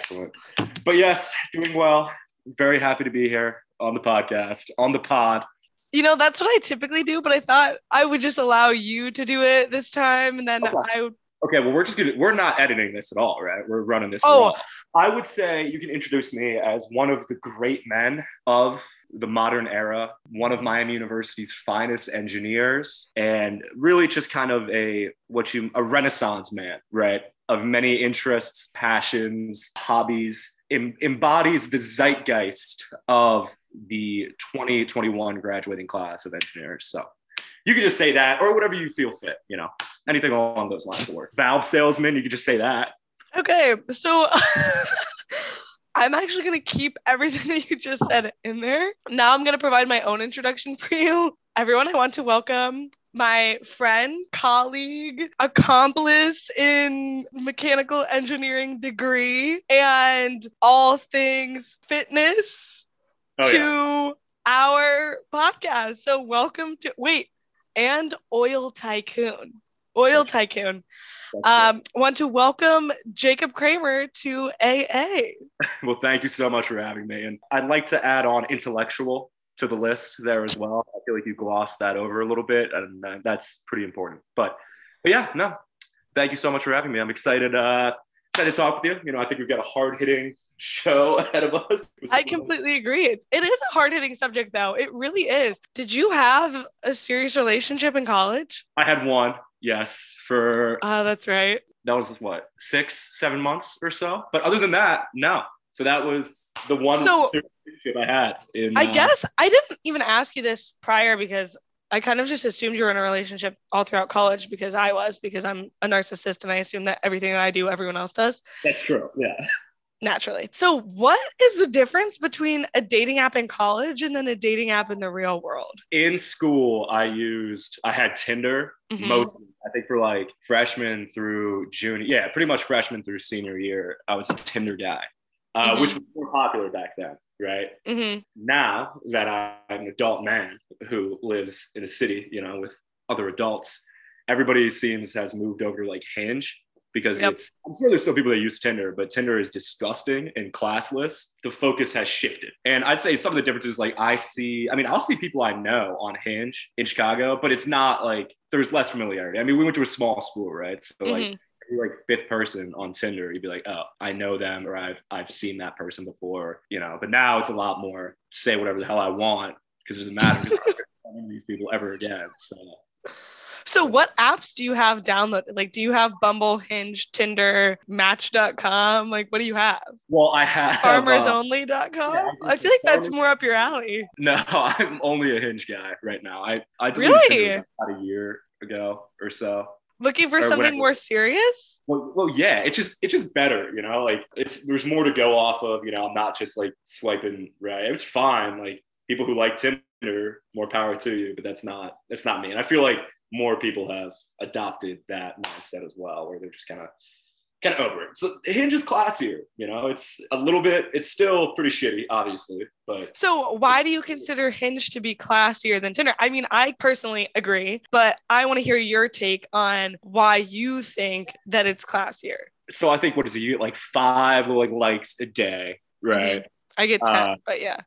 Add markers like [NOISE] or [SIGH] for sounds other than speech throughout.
Excellent. But yes, doing well. Very happy to be here on the podcast, on the pod. You know, that's what I typically do, but I thought I would just allow you to do it this time and then Okay. I would Okay, well, we're just gonna we're not editing this at all, right? We're running this. Oh. raw. I would say you can introduce me as one of the great men of the modern era, one of Miami University's finest engineers, and really just kind of a what you a renaissance man, right? Of many interests, passions, hobbies, em- embodies the zeitgeist of the 2021 graduating class of engineers. So you could just say that or whatever you feel fit, you know anything along those lines will work. Valve salesman, you could just say that. Okay, so [LAUGHS] I'm actually going to keep everything [LAUGHS] that you just said in there. Now I'm going to provide my own introduction for you. Everyone, I want to welcome my friend, colleague, accomplice in mechanical engineering degree and all things fitness Oh, to our podcast. So welcome to wait, and oil tycoon. Oil tycoon. Um, want to welcome Jacob Kramer to AA. [LAUGHS] well, thank you so much for having me. And I'd like to add on intellectual to the list there as well. I feel like you glossed that over a little bit, and uh, that's pretty important. But, but yeah, no, thank you so much for having me. I'm excited. Uh, excited to talk with you. You know, I think we've got a hard hitting show [LAUGHS] ahead of us. I completely agree. It's, it is a hard hitting subject, though. It really is. Did you have a serious relationship in college? I had one, yes, for Oh, that's right. that was what six, seven months or so. But other than that, no. So that was the one So- relationship I had. In I uh, guess I didn't even ask you this prior because I kind of just assumed you were in a relationship all throughout college because I was, because I'm a narcissist and I assume that everything that I do, everyone else does. that's true. Yeah. naturally. So, what is the difference between a dating app in college and then a dating app in the real world? in school i used i had tinder Mhm. mostly i think for like freshman through junior yeah pretty much freshman through senior year i was a tinder guy uh, Mhm. which was more popular back then right Mhm. now that i'm an adult man who lives in a city you know with other adults everybody seems has moved over to like hinge because Yep. it's i'm sure there's still people that use tinder but tinder is disgusting and classless the focus has shifted and i'd say some of the differences like i see i mean i'll see people i know on hinge in chicago but it's not like there's less familiarity i mean we went to a small school right so like Mhm. if you're like fifth person on Tinder, you'd be like, oh, I know them or I've I've seen that person before, you know. But now it's a lot more say whatever the hell I want because it doesn't matter because I'm not these people ever again. So So, what apps do you have downloaded? Like, do you have Bumble, Hinge, Tinder, Match.com? Like, what do you have? well, I have uh, FarmersOnly.com? yeah, I feel like that's more up your alley. no, [LAUGHS] I'm only a Hinge guy right now. I I deleted Really? Tinder about a year ago or so. Looking for something whatever. more serious? Well, well, yeah, it's just it's just better, you know. Like it's there's more to go off of, you know. I'm not just like swiping right. It's fine. Like people who like Tinder, more power to you, but that's not that's not me. And I feel like more people have adopted that mindset as well, where they're just kind of kind of over it. So Hinge is classier, you know. It's a little bit. It's still pretty shitty, obviously, but So, why do you consider Hinge to be classier than Tinder? I mean, I personally agree, but I want to hear your take on why you think that it's classier. so I think what is it? You get like five like likes a day, right? I get 10, Uh, but yeah.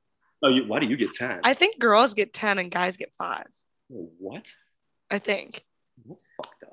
Oh, you, why do you get ten? I think girls get 10 and guys get five. what? I think. What's fucked up?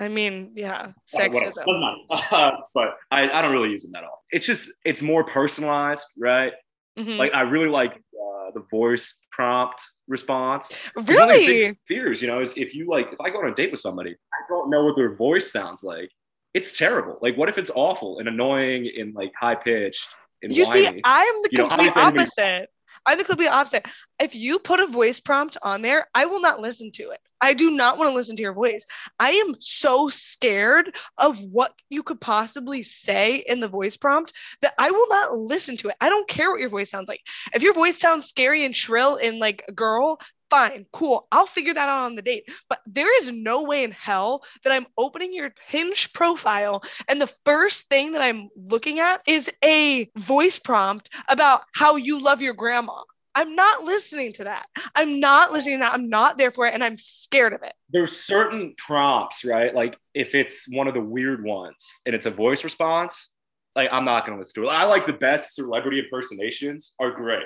I mean, yeah, Uh, sexism. Doesn't. [LAUGHS] Uh, but I, I don't really use them that often. It's just it's more personalized, right? Mhm. Like I really like uh, the voice prompt response. 'Cause one of the really? fears, you know, is if you like if I go on a date with somebody, I don't know what their voice sounds like. It's terrible. Like, what if it's awful and annoying and like high pitched and You see. I'm the You know, complete anybody- opposite. I'm the complete opposite. If you put a voice prompt on there, I will not listen to it. I do not want to listen to your voice. I am so scared of what you could possibly say in the voice prompt that I will not listen to it. I don't care what your voice sounds like. If your voice sounds scary and shrill and like a girl, fine, cool. I'll figure that out on the date. But there is no way in hell that I'm opening your Hinge profile and the first thing that I'm looking at is a voice prompt about how you love your grandma. I'm not listening to that. I'm not listening to that. I'm not there for it. And I'm scared of it. There's certain prompts, right? Like if it's one of the weird ones and it's a voice response, like I'm not gonna listen to it. I like the best celebrity impersonations are great,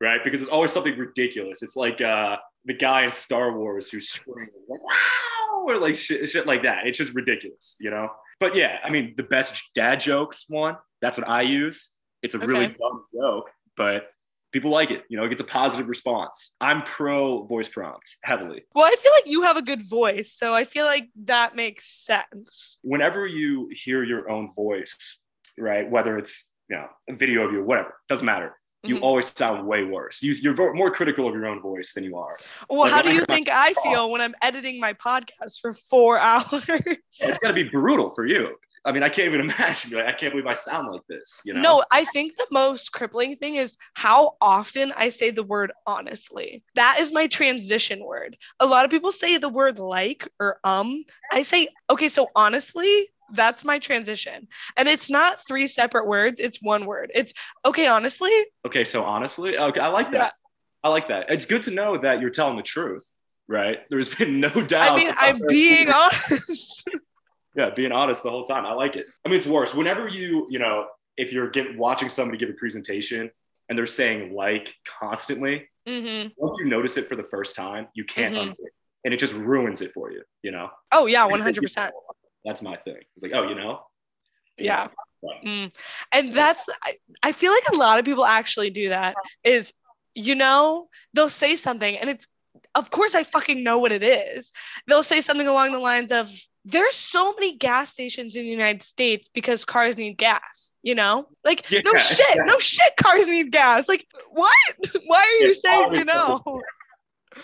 right? Because it's always something ridiculous. It's like uh the guy in Star Wars who's screaming like wow or like shit, shit like that. It's just ridiculous, you know. But yeah, I mean the best dad jokes one. That's what I use. It's a really dumb joke, but people like it. You know, it gets a positive response. I'm pro voice prompts heavily. Well, I feel like you have a good voice, so I feel like that makes sense. whenever you hear your own voice, right, whether it's you know a video of you, whatever, doesn't matter. You Mhm. always sound way worse. You, you're more critical of your own voice than you are. Well, Like, how do you think I feel when I'm editing my podcast for four [LAUGHS] hours? It's got to be brutal for you. I mean, I can't even [LAUGHS] imagine. Like, I can't believe I sound like this. You know? No, I think the most crippling thing is how often I say the word honestly. That is my transition word. A lot of people say the word like or um. I say, okay, so honestly, that's my transition. And it's not three separate words, it's one word. It's okay, honestly. Okay, so honestly, okay, I like that. Yeah. I like that. It's good to know that you're telling the truth, right? There's [LAUGHS] been no doubt. I mean, I'm being [LAUGHS] honest. yeah, being honest the whole time. I like it. I mean, it's worse. Whenever you, you know, if you're get, watching somebody give a presentation and they're saying like constantly, hmm once you notice it for the first time, you can't Mhm. undo it. And it just ruins it for you, you know? Oh, yeah, 100%. That's my thing. It's like, oh, you know? It's Yeah. like, Mm. And that's, I, I feel like a lot of people actually do that is, you know, they'll say something and it's, of course, I fucking know what it is. They'll say something along the lines of, there's so many gas stations in the United States because cars need gas, you know? Like, no Yeah, shit, no shit, cars need gas. Like, what? [LAUGHS] Why are you Yeah, saying, you know?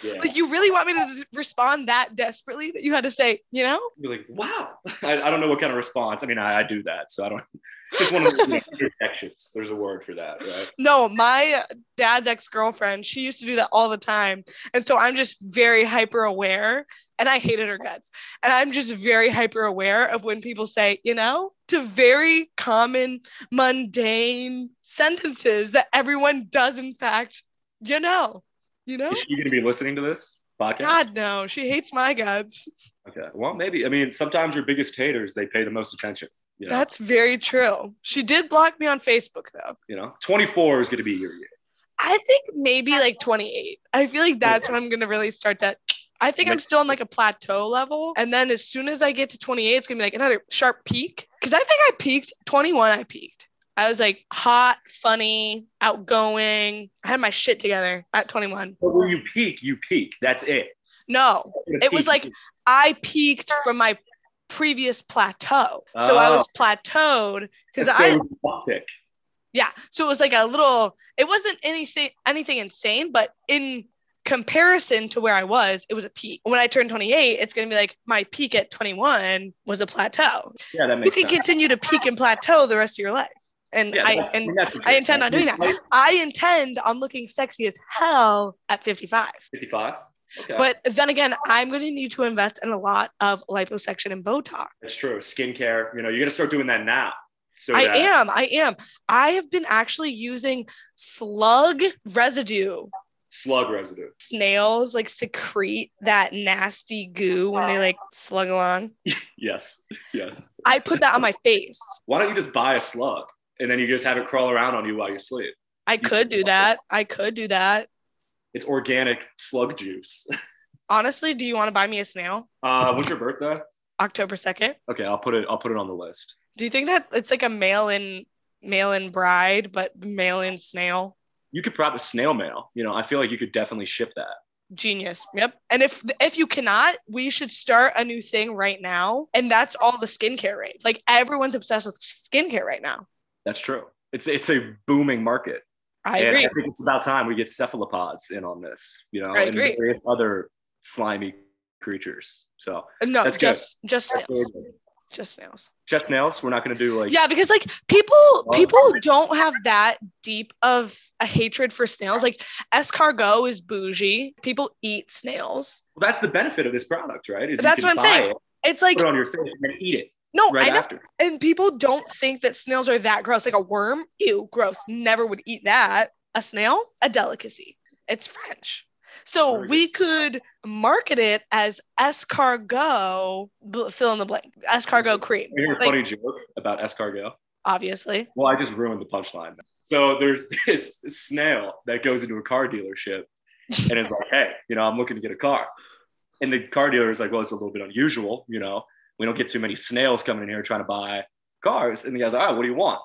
Yeah. Like, you really want me to respond that desperately that you had to say, you know? You're like, wow. [LAUGHS] I, I don't know what kind of response. I mean, I, I do that. So I don't, [LAUGHS] just one of the interjections. There's a word for that, right? No, my dad's ex girlfriend, she used to do that all the time. And so I'm just very hyper aware and I hated her guts. And I'm just very hyper aware of when people say, you know, to very common, mundane sentences that everyone does, in fact, you know, you know? Is she going to be listening to this podcast? God, no, she hates my guts. Okay. Well, maybe. I mean, sometimes your biggest haters, they pay the most attention. You know, That's very true. She did block me on Facebook, though. you know, 24 is going to be your year. I think maybe like 28. I feel like that's when I'm gonna really start that. I think I'm still on like a plateau level, and then as soon as I get to 28, it's gonna be like another sharp peak. Because I think I peaked 21. I peaked. I was like hot, funny, outgoing. I had my shit together at 21. But when you peak, you peak. That's it. No, It was like- I peaked from my previous plateau, so I Oh. was plateaued because I uptick. Yeah. So it was like a little, it wasn't any anything insane, but in comparison to where I was, it was a peak. When I turned 28, it's going to be like my peak at 21 was a plateau. Yeah, that makes You can sense. continue to peak and plateau the rest of your life. And Yeah, I and I intend on doing that. I intend on looking sexy as hell at 55. 55. Okay. But then again, I'm going to need to invest in a lot of liposuction and Botox. That's true. Skincare, you know, you're gonna start doing that now. So I that- am. I am. I have been actually using slug residue slug residue. snails like secrete that nasty goo when they like slug along. [LAUGHS] Yes. Yes. I put that on my face. Why don't you just buy a slug and then you just have it crawl around on you while you sleep? I You could do that. I could do that. It's organic slug juice. Honestly, do you want to buy me a snail? Uh, what's your birthday? October 2nd. Okay, I'll put it. I'll put it on the list. Do you think that it's like a mail-in mail-in bride, but mail-in snail? You could probably snail mail. You know, I feel like you could definitely ship that. Genius. Yep. And if if you cannot, we should start a new thing right now. And that's all the skincare rave. Like everyone's obsessed with skincare right now. That's true. It's it's a booming market. I and agree. I think it's about time we get cephalopods in on this. You know, I and agree. various other slimy creatures. So No, That's good. just just snails. Just snails. jet snails. We're not going to do like Yeah, because like people people don't have that deep of a hatred for snails. Like escargot is bougie. People eat snails. Well, that's the benefit of this product, right? Is That's what I'm saying. buy It's like put it on your face, and then eat it no, right I know, after. and people don't think that snails are that gross. Like a worm, ew, gross. Never would eat that. A snail, a delicacy. It's French. So we could market it as escargot, fill in the blank, escargot cream. You hear a Like- funny joke about escargot? Obviously. Well, I just ruined the punchline. So there's [LAUGHS] this snail that goes into a car dealership and is like, hey, you know, I'm looking to get a car. And the car dealer is like, well, it's a little bit unusual, you know. We don't get too many snails coming in here trying to buy cars. And the guy's like, all right, what do you want?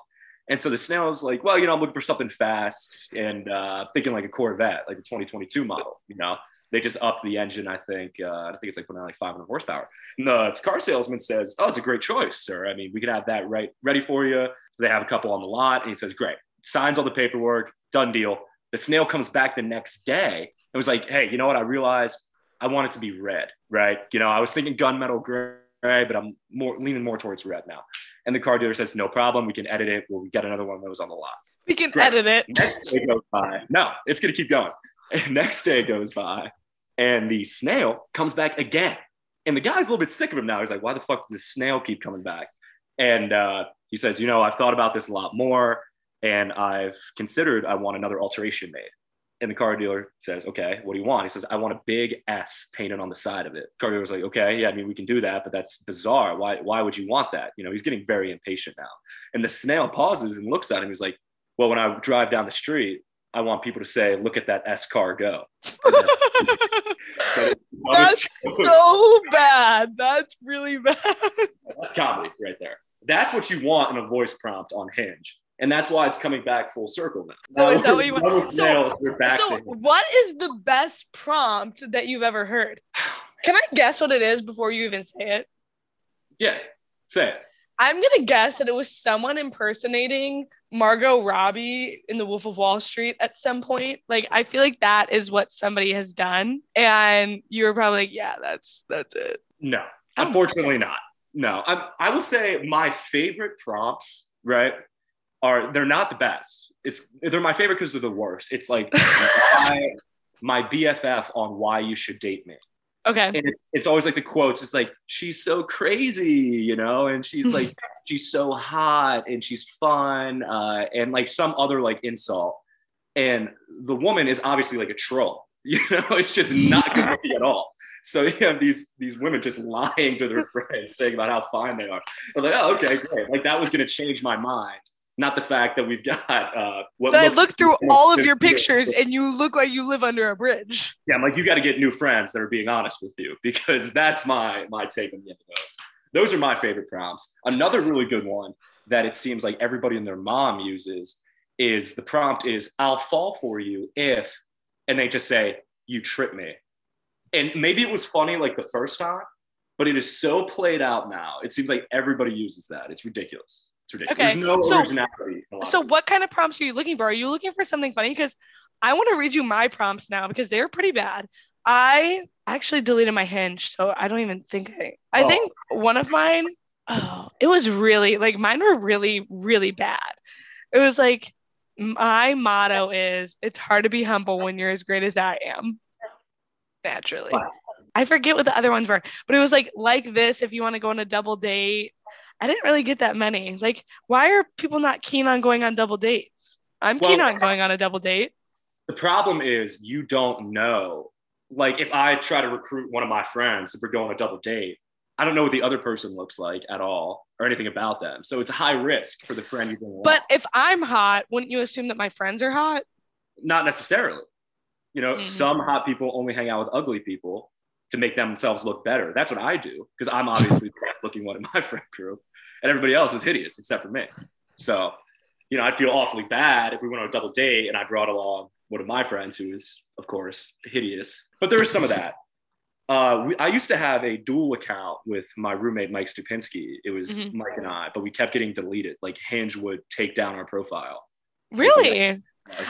And so the snail's like, well, you know, I'm looking for something fast and uh, thinking like a Corvette, like a 2022 model, you know. They just upped the engine, I think. Uh, I think it's like putting out like 500 horsepower. And the car salesman says, oh, it's a great choice, sir. I mean, we could have that right ready for you. They have a couple on the lot. And he says, great. Signs all the paperwork, done deal. The snail comes back the next day and was like, hey, you know what? I realized I want it to be red, right? You know, I was thinking gunmetal gray, but I'm more leaning more towards red now. And the car dealer says, no problem. We can edit it. We'll get another one that was on the lot. We can Great. edit it. Next day goes by. No, it's going to keep going. [LAUGHS] Next day goes by, and the snail comes back again. And the guy's a little bit sick of him now. He's like, why the fuck does this snail keep coming back? And uh, he says, you know, I've thought about this a lot more, and I've considered I want another alteration made. And the car dealer says, okay, what do you want? He says, I want a big S painted on the side of it. Car dealer's like, okay, yeah, I mean, we can do that, but that's bizarre. Why, why would you want that? You know, he's getting very impatient now. And the snail pauses and looks at him. He's like, well, when I drive down the street, I want people to say, look at that S car go. [LAUGHS] [LAUGHS] that's so bad. That's really bad. That's comedy right there. That's what you want in a voice prompt on Hinge and that's why it's coming back full circle now. now is that what you want? So, so what is the best prompt that you've ever heard? Can I guess what it is before you even say it? Yeah, say it. I'm gonna guess that it was someone impersonating Margot Robbie in The Wolf of Wall Street at some point. Like I feel like that is what somebody has done, and you were probably like, "Yeah, that's that's it." No, oh. unfortunately not. No, I, I will say my favorite prompts, right, are they're not the best. It's they're my favorite because they're the worst. It's like [LAUGHS] my, my BFF on why you should date me. Okay. And it's, it's always like the quotes. It's like she's so crazy, you know, and she's [LAUGHS] like she's so hot and she's fun, uh, and like some other like insult. And the woman is obviously like a troll. [LAUGHS] You know, it's just not good at all. So you have these these women just lying to their friends, saying about how fine they are. I'm like, oh, okay, great. Like that was gonna change my mind not the fact that we've got uh what I look through all of your pictures and you look like you live under a bridge. Yeah, I'm like, you got to get new friends that are being honest with you because [LAUGHS] that's my my take on the end of those. Those are my favorite prompts. Another really good one that it seems like everybody and their mom uses is the prompt is I'll fall for you if and they just say you trip me. And maybe it was funny like the first time, but it is so played out now. It seems like everybody uses that. It's ridiculous. It's ridiculous. Okay. There's no so, originality. So, what kind of prompts are you looking for? Are you looking for something funny? Because I want to read you my prompts now because they're pretty bad. I actually deleted my hinge, so I don't even think I. I oh. think one of mine. Oh, it was really like mine were really really bad. It was like my motto is it's hard to be humble when you're as great as I am. Naturally. I forget what the other ones were, but it was like like this if you want to go on a double date I didn't really get that many. Like, why are people not keen on going on double dates? I'm well, keen on going on a double date. The problem is you don't know. Like, if I try to recruit one of my friends, if we're going on a double date, I don't know what the other person looks like at all or anything about them. So it's a high risk for the friend you bring. But if I'm hot, wouldn't you assume that my friends are hot? Not necessarily. You know, mm-hmm. some hot people only hang out with ugly people to make themselves look better. That's what I do because I'm obviously the best looking one in my [LAUGHS] friend group and everybody else is hideous except for me. So, you know, I'd feel awfully bad if we went on a double date and I brought along one of my friends who is, of course, hideous. But there was some of that. Uh, we, I used to have a dual account with my roommate Mike Stupinski. It was mm-hmm. Mike and I, but we kept getting deleted. Like Hinge would take down our profile. Really?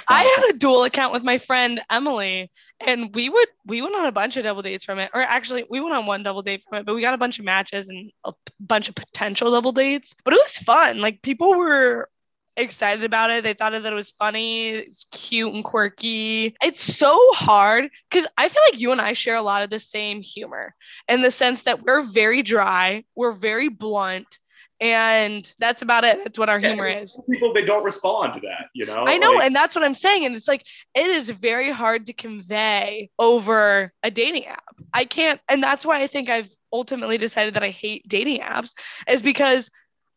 I had a dual account with my friend Emily, and we would we went on a bunch of double dates from it. Or actually, we went on one double date from it, but we got a bunch of matches and a bunch of potential double dates. But it was fun. Like people were excited about it. They thought that it was funny, it's cute and quirky. It's so hard because I feel like you and I share a lot of the same humor in the sense that we're very dry, we're very blunt, and that's about it. That's what our humor is. people they don't respond to that you know? I know like, and that's what i'm saying. And it's like it is very hard to convey over a dating app. I can't and that's why i think i've ultimately decided that i hate dating apps is because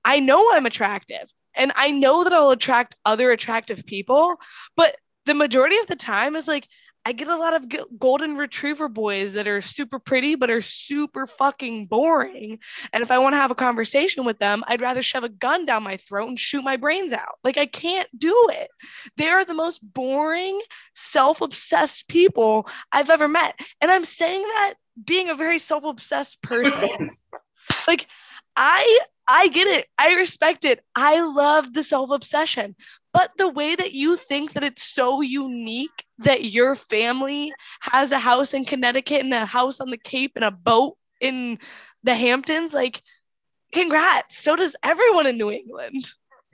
i know i'm attractive And I know that I'll attract other attractive people, but the majority of the time is like I get a lot of golden retriever boys that are super pretty, but are super fucking boring. And if I want to have a conversation with them, I'd rather shove a gun down my throat and shoot my brains out. Like, I can't do it. They're the most boring, self obsessed people I've ever met. And I'm saying that being a very self obsessed person. like, I I get it. I respect it. I love the self obsession. But the way that you think that it's so unique that your family has a house in Connecticut and a house on the Cape and a boat in the Hamptons, like, congrats. So does everyone in New England.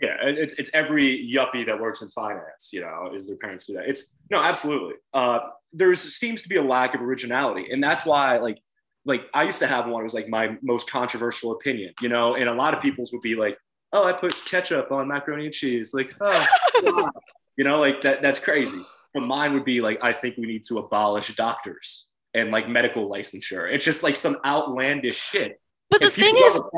Yeah, it's it's every yuppie that works in finance, you know, is their parents do that. It's no, absolutely. Uh, there seems to be a lack of originality, and that's why, like, like I used to have one. It was like my most controversial opinion, you know, and a lot of people's would be like, oh, I put ketchup on macaroni and cheese. Like, oh, [LAUGHS] you know, like that, that's crazy. But mine would be like, I think we need to abolish doctors and like medical licensure. It's just like some outlandish shit. But and the thing is,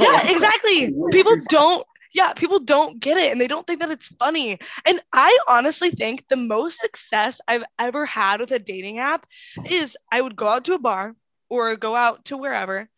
yeah, [LAUGHS] exactly. [LAUGHS] People don't. Yeah, people don't get it and they don't think that it's funny. And I honestly think the most success I've ever had with a dating app is I would go out to a bar or go out to wherever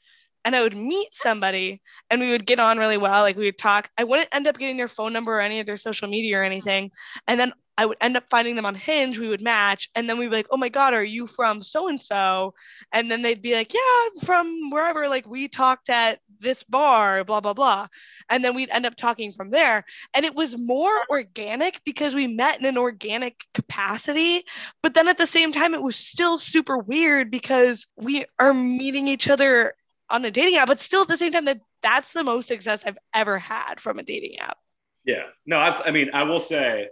and I would meet somebody and we would get on really well. Like we would talk. I wouldn't end up getting their phone number or any of their social media or anything. And then I would end up finding them on Hinge. We would match. And then we'd be like, oh my God, are you from so and so? And then they'd be like, yeah, I'm from wherever. Like we talked at this bar, blah, blah, blah. And then we'd end up talking from there. And it was more organic because we met in an organic capacity. But then at the same time, it was still super weird because we are meeting each other on a dating app, but still at the same time that that's the most success I've ever had from a dating app. Yeah, no, I, I mean, I will say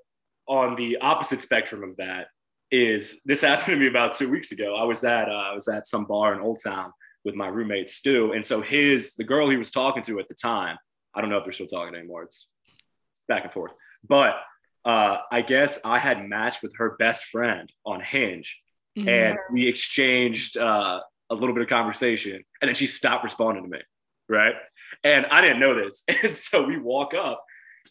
on the opposite spectrum of that is this happened to me about two weeks ago. I was at uh, I was at some bar in Old Town with my roommate Stu, and so his the girl he was talking to at the time. I don't know if they're still talking anymore. It's, it's back and forth, but uh, I guess I had matched with her best friend on Hinge, mm-hmm. and we exchanged uh, a little bit of conversation, and then she stopped responding to me, right? And I didn't know this, [LAUGHS] and so we walk up,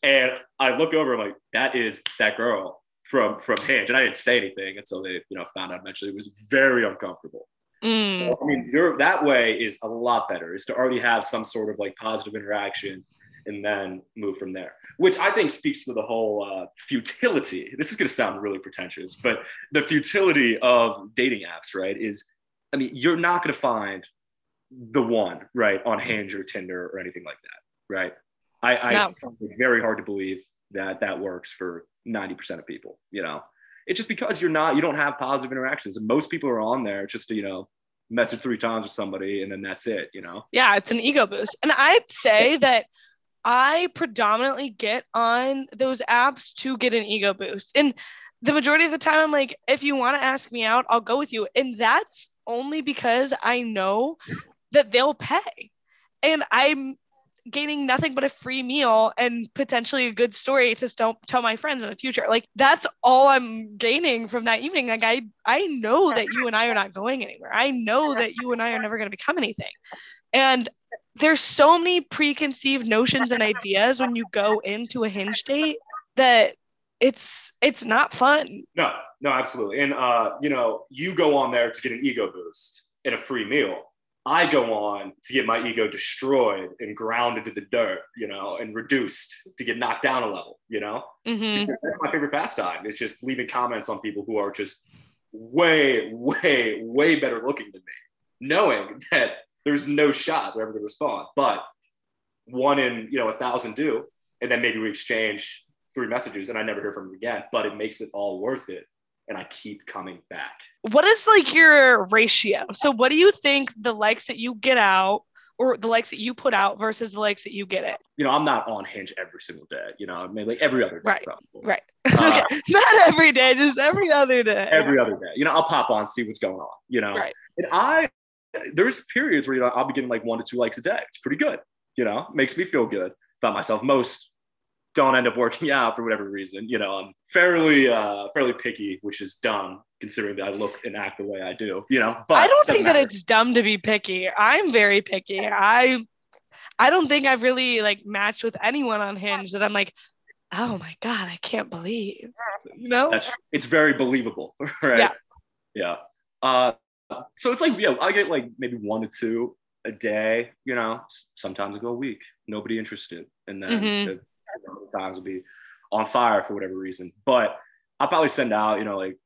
and I look over, I'm like, that is that girl from from Hinge, and I didn't say anything until they, you know, found out eventually. It was very uncomfortable. Mm. So I mean, that way is a lot better. Is to already have some sort of like positive interaction and then move from there, which I think speaks to the whole uh, futility. [LAUGHS] This is going to sound really pretentious, but the futility of dating apps, right? Is I mean, you're not going to find the one right on Hinge or Tinder or anything like that, right? I, I no. find it very hard to believe that that works for 90% of people, you know? It's just because you're not, you don't have positive interactions. And most people are on there just to, you know, message three times with somebody and then that's it, you know? Yeah, it's an ego boost. And I'd say that I predominantly get on those apps to get an ego boost. And the majority of the time, I'm like, if you want to ask me out, I'll go with you. And that's only because I know that they'll pay. And I'm gaining nothing but a free meal and potentially a good story to still tell my friends in the future. Like that's all I'm gaining from that evening. Like I I know that you and I are not going anywhere. I know that you and I are never going to become anything. And there's so many preconceived notions and ideas when you go into a hinge date that it's it's not fun. No, no, absolutely. And uh, you know, you go on there to get an ego boost and a free meal. I go on to get my ego destroyed and ground into the dirt, you know, and reduced to get knocked down a level, you know? Mm-hmm. That's my favorite pastime. It's just leaving comments on people who are just way, way, way better looking than me, knowing that there's no shot they're ever going to respond. But one in, you know, a thousand do. And then maybe we exchange three messages and I never hear from them again, but it makes it all worth it. And I keep coming back. What is like your ratio? So, what do you think the likes that you get out or the likes that you put out versus the likes that you get it? You know, I'm not on Hinge every single day. You know, I mean, like every other day. Right. Probably. Right. [LAUGHS] Uh, okay. Not every day, just every other day. Every other day. You know, I'll pop on, see what's going on. You know, right. And I, there's periods where you know I'll be getting like one to two likes a day. It's pretty good. You know, makes me feel good about myself. Most don't end up working [LAUGHS] out for whatever reason. You know, I'm fairly uh, fairly picky, which is dumb considering that I look and act the way I do. You know, but I don't think matter. that it's dumb to be picky. I'm very picky. I I don't think I've really like matched with anyone on Hinge that I'm like, oh my god, I can't believe. You know? That's it's very believable, [LAUGHS] right? Yeah. Yeah. Uh, so it's like yeah, I get like maybe one to two a day. You know, sometimes I go a week, nobody interested, and then Mhm. the, the other times will be on fire for whatever reason. But I'll probably send out you know like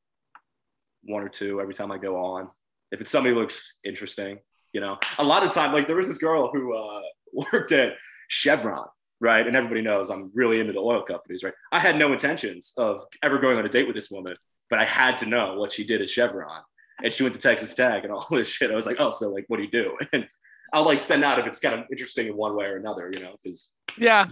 one or two every time I go on. If it's somebody looks interesting, you know, a lot of time like there was this girl who uh, [LAUGHS] worked at Chevron. Right. And everybody knows I'm really into the oil companies. Right. I had no intentions of ever going on a date with this woman, but I had to know what she did at Chevron. And she went to Texas Tech and all [LAUGHS] this shit. I was like, oh, so like, what do you do? [LAUGHS] And I'll like send out if it's kind of interesting in one way or another, you know, because Yeah.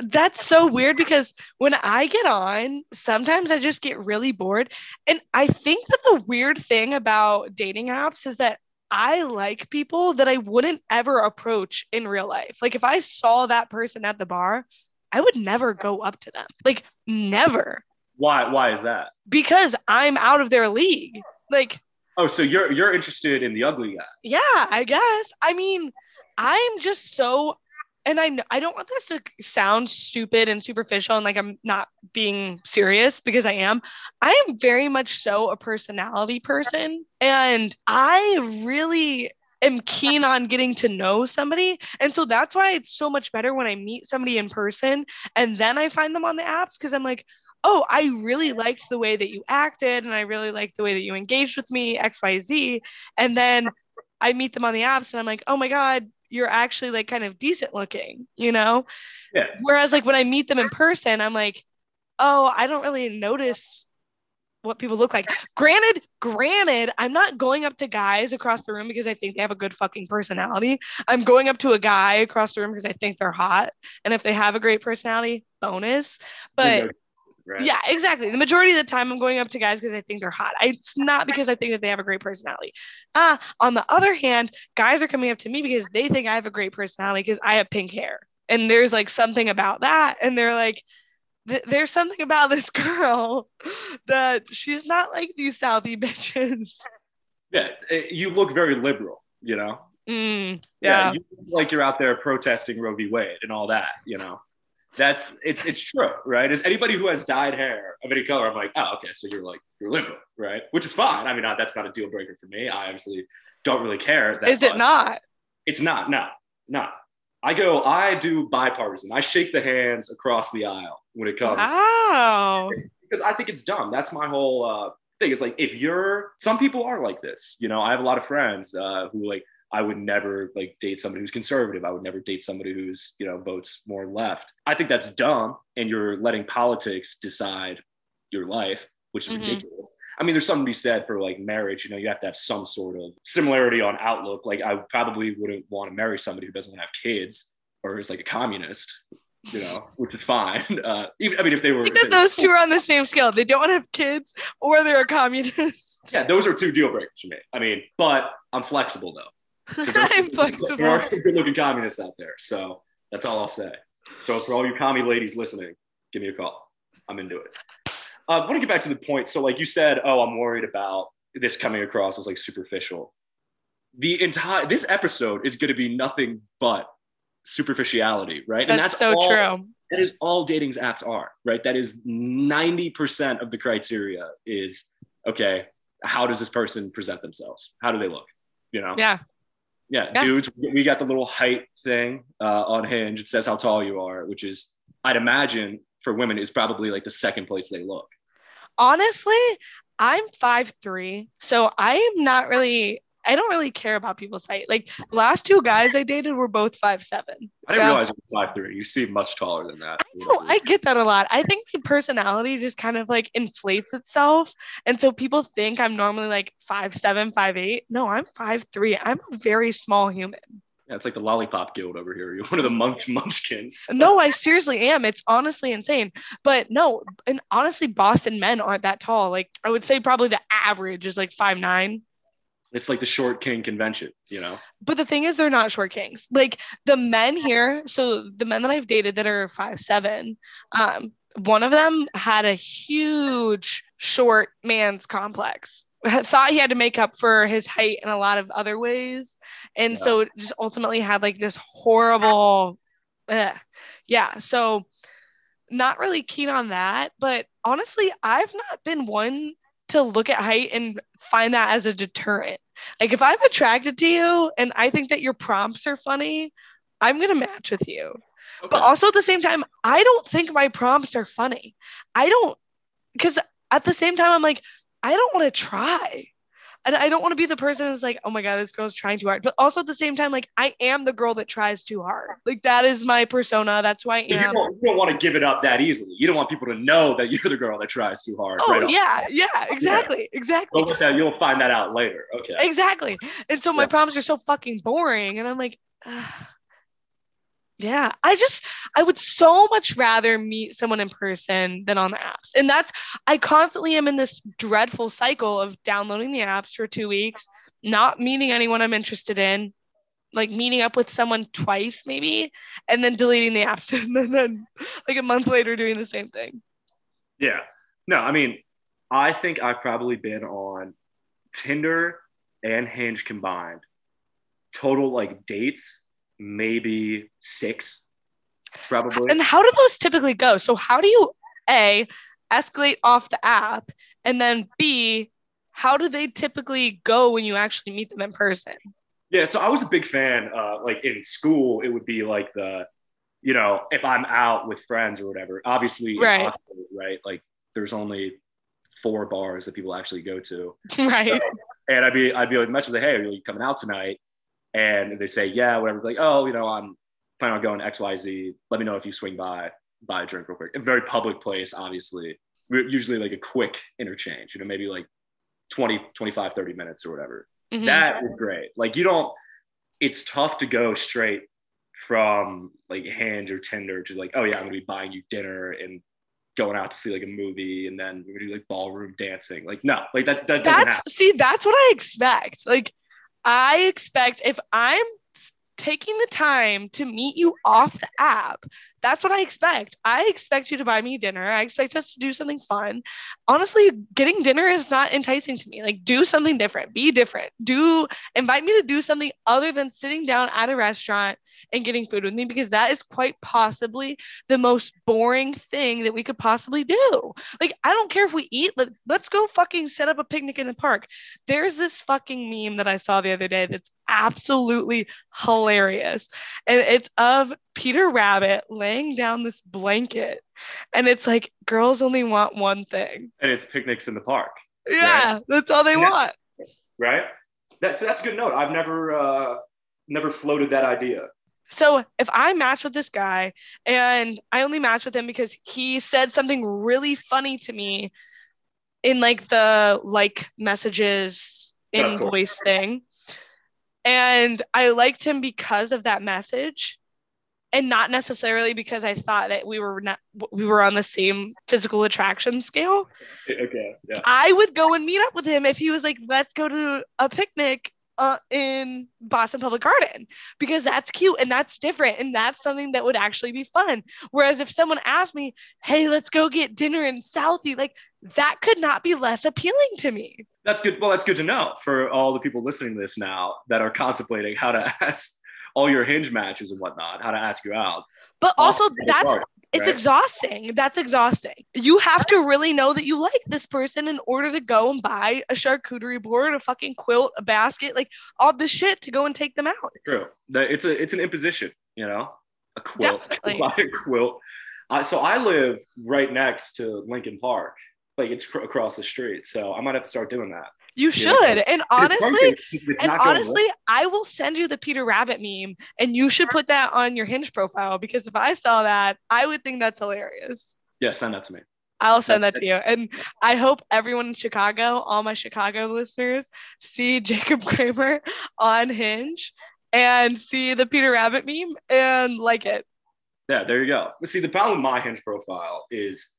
That's so weird because when I get on, sometimes I just get really bored. And I think that the weird thing about dating apps is that I like people that I wouldn't ever approach in real life. Like if I saw that person at the bar, I would never go up to them. Like never. why why is that? Because I'm out of their league. Like Oh, so you're you're interested in the ugly guy. yeah, I guess. I mean, I'm just so and I I don't want this to sound stupid and superficial and like I'm not being serious because I am. I am very much so a personality person and I really am keen on getting to know somebody. And so that's why it's so much better when I meet somebody in person and then I find them on the apps because I'm like, oh, I really liked the way that you acted and I really liked the way that you engaged with me, XYZ. And then I meet them on the apps and I'm like, oh my God, you're actually like kind of decent looking, you know? Yeah. Whereas like when I meet them in person, I'm like, oh, I don't really notice what people look like. Granted, granted, I'm not going up to guys across the room because I think they have a good fucking personality. I'm going up to a guy across the room because I think they're hot. And if they have a great personality, bonus. But right? yeah, exactly. The majority of the time, I'm going up to guys because I think they're hot. I, it's not because I think that they have a great personality. Uh, on the other hand, guys are coming up to me because they think I have a great personality because I have pink hair. And there's like something about that. And they're like, th- there's something about this [LAUGHS] girl that she's not like these Southie bitches. [LAUGHS] Yeah, eh, you look very liberal, you know. Mm, yeah. you look like you're out there protesting Roe v. Wade and all that, you know. That's it's it's true, right? Is anybody who has dyed hair of any color, I'm like, oh, okay, so you're like you're liberal, right? Which is fine. I mean, uh, that's not a deal breaker for me. I obviously don't really care. That Is it not? It's not. No, no. I go. I do bipartisan. I shake the hands across the aisle when it comes Wow. because I think it's dumb. That's my whole uh, thing. Is like if you're some people are like this. You know, I have a lot of friends uh, who like I would never like date somebody who's conservative. I would never date somebody who's you know votes more left. I think that's dumb, and you're letting politics decide your life, which is Mhm. ridiculous. I mean, there's something to be said for like marriage. You know, you have to have some sort of similarity on outlook. Like, I probably wouldn't want to marry somebody who doesn't want to have kids or is like a communist. You know, which is fine. [LAUGHS] Uh, even I mean, if they were, I think that those two are on the same scale. They don't want to have kids or they're a communist. yeah, those are two deal breakers for me. I mean, but I'm flexible though. [LAUGHS] I'm There are some good looking communists out there. So that's all I'll say. So for all you commie ladies listening, give me a call. I'm into it. Uh, I want to get back to the point. So, like you said, oh, I'm worried about this coming across as like superficial. The entire this episode is going to be nothing but superficiality, right? And that's, so all, true. That is all dating apps are, right? That is 90% of the criteria is okay, how does this person present themselves? How do they look? You know? Yeah. Yeah, Yeah. dudes, we got the little height thing uh, on Hinge. It says how tall you are, which is, I'd imagine for women, is probably like the second place they look. Honestly, I'm five three, so I am not really. I don't really care about people's height. Like the last two guys I dated were both five seven. I didn't realize you were five three. You seem much taller than that. No, I get that a lot. I think my personality just kind of like inflates itself. And so people think I'm normally like five seven, five eight. No, I'm five three. I'm a very small human. yeah, it's like the lollipop guild over here. You're one of the munch [LAUGHS] munchkins. No, I seriously am. It's honestly insane. But no, and honestly, Boston men aren't that tall. Like I would say probably the average is like five nine. It's like the short king convention, you know? But the thing is, they're not short kings. Like the men here, so the men that I've dated that are five seven, um, one of them had a huge short man's complex. [LAUGHS] thought he had to make up for his height in a lot of other ways and Yeah. so just ultimately had like this horrible yeah so not really keen on that but honestly i've not been one to look at height and find that as a deterrent like if i'm attracted to you and i think that your prompts are funny i'm going to match with you. But also at the same time i don't think my prompts are funny. I don't because at the same time i'm like i don't want to try and i don't want to be the person that's like oh my god this girl's trying too hard but also at the same time like i am the girl that tries too hard like that is my persona that's who i But you am don't, you don't want to give it up that easily. You don't want people to know that you're the girl that tries too hard. oh right yeah yeah exactly exactly But with that, you'll find that out later. Okay. exactly and so my Yeah. prompts are so fucking boring and i'm like "Ugh." Yeah i just i would so much rather meet someone in person than on the apps and that's i constantly am in this dreadful cycle of downloading the apps for two weeks not meeting anyone i'm interested in like meeting up with someone twice maybe and then deleting the apps [LAUGHS] and then, then like a month later doing the same thing Yeah. No, I mean, I think I've probably been on Tinder and Hinge combined. Total like dates, maybe six, probably. And how do those typically go? So how do you A escalate off the app and then B how do they typically go when you actually meet them in person? Yeah, so I was a big fan. Uh, like in school, it would be like the, you know, if I'm out with friends or whatever. Obviously, Right. Oxford, right? Like there's only four bars that people actually go to. [LAUGHS] right. So- and I'd be I'd be like message with, hey, are you coming out tonight? And they say, yeah, whatever. Like, oh, you know, I'm planning on going X, Y, Z. Let me know if you swing by, buy a drink real quick. A very public place, obviously. We're usually like a quick interchange, you know, maybe like 20, 25, 30 minutes or whatever. Mhm. That is great. Like you don't. It's tough to go straight from like Hinge or Tinder to like, oh yeah, I'm gonna be buying you dinner and going out to see like a movie and then we're gonna do like ballroom dancing. Like no, like that that doesn't That's happen. see, that's what I expect. Like I expect if I'm taking the time to meet you off the app, that's what I expect. I expect you to buy me dinner. I expect us to do something fun. Honestly, getting dinner is not enticing to me. Like do something different. Be different. Do invite me to do something other than sitting down at a restaurant and getting food with me because that is quite possibly the most boring thing that we could possibly do. Like I don't care if we eat, let, let's go fucking set up a picnic in the park. There's this fucking meme that I saw the other day that's absolutely hilarious. And it's of Peter Rabbit laying down this blanket. And it's like, girls only want one thing. And it's picnics in the park, Yeah, that's all they Yeah. want. right? That's that's a good note. I've never uh never floated that idea. So if I match with this guy and I only match with him because he said something really funny to me in like the like messages in voice thing, and I liked him because of that message and not necessarily because I thought that we were not we were on the same physical attraction scale. Okay, yeah. I would go and meet up with him if he was like, let's go to a picnic uh, in Boston Public Garden because that's cute and that's different and that's something that would actually be fun. Whereas if someone asked me, hey, let's go get dinner in Southie, like that could not be less appealing to me. That's good. Well, that's good to know for all the people listening to this now that are contemplating how to [LAUGHS] ask all your hinge matches and whatnot, how to ask you out. But also, that's card, it's right? exhausting. That's exhausting. You have to really know that you like this person in order to go and buy a charcuterie board, a fucking quilt, a basket, like all this shit to go and take them out. True. It's a it's an imposition, you know, a quilt, [LAUGHS] Definitely. buy a quilt. I, so I live right next to Lincoln Park, like it's cr- across the street. So I might have to start doing that. You Yeah. should. And honestly, and honestly, I will send you the Peter Rabbit meme and you should put that on your hinge profile because if I saw that, I would think that's hilarious. yeah, send that to me. I'll send that to you. And I hope everyone in Chicago, all my Chicago listeners, see [LAUGHS] Jacob Kramer on Hinge and see the Peter Rabbit meme and like it. Yeah, there you go. See, the problem with my hinge profile is,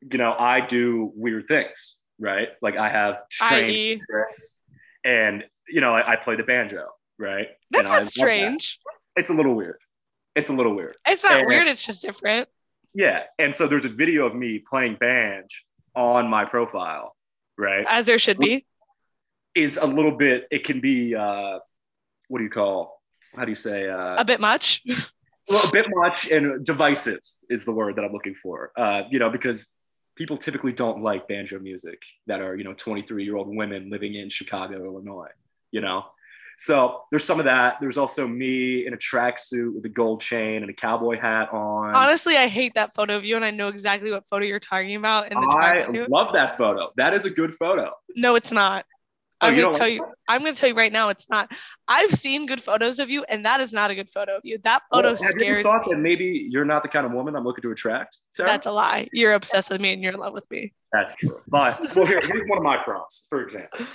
you know, I do weird things, right? Like I have strange interests, and you know, I, I play the banjo, right? That's And not that. strange. It's a little weird. It's a little weird. It's not And- weird, it's just different. Yeah, and so there's a video of me playing banjo on my profile, right? As there should be. is a little bit. It can be. Uh, what do you call? How do you say? Uh, A bit much. [LAUGHS] well, a bit much and divisive is the word that I'm looking for. Uh, you know, because people typically don't like banjo music that are you know 23 year old women living in Chicago, Illinois. You know, so there's some of that. There's also me in a tracksuit with a gold chain and a cowboy hat on. Honestly, I hate that photo of you, and I know exactly what photo you're talking about. In the I tracksuit. love that photo. That is a good photo. No, it's not. Oh, I'm gonna tell you. I'm gonna tell you right now, it's not. I've seen good photos of you, and that is not a good photo of you. That photo Well, scares thought me. that maybe you're not the kind of woman I'm looking to attract? Sarah? That's a lie. You're obsessed with me, and you're in love with me. That's true. But well, here, here's one of my prompts, for example.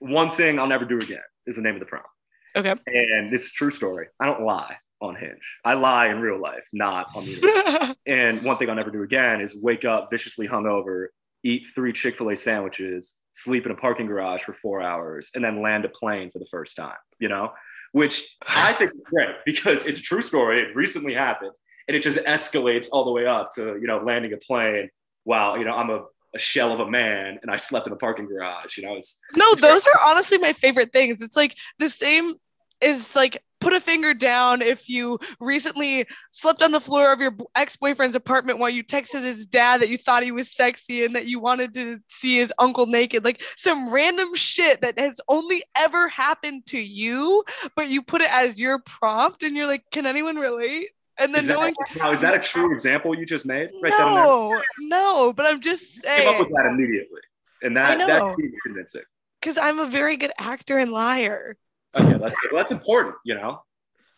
One thing I'll never do again is the name of the prompt. Okay. And this is a true story. I don't lie on Hinge. I lie in real life, not on the internet. [LAUGHS] and one thing I'll never do again is wake up viciously hungover, eat three Chick fil A sandwiches, sleep in a parking garage for four hours, and then land a plane for the first time, you know? Which I think is great [LAUGHS] because it's a true story. It recently happened. And it just escalates all the way up to, you know, landing a plane while, you know, I'm a, a shell of a man and I slept in a parking garage. You know, it's no, It's great. those are honestly my favorite things. It's like the same is like put a finger down if you recently slept on the floor of your ex-boyfriend's apartment while you texted his dad that you thought he was sexy and that you wanted to see his uncle naked. Like some random shit that has only ever happened to you but you put it as your prompt and you're like can anyone relate? And then is no that, one now, is that a true example you just made? Right no no but i'm just I came up saying. with that immediately. And that, that seems convincing. because i'm a very good actor and liar Okay, that's, that's important, you know?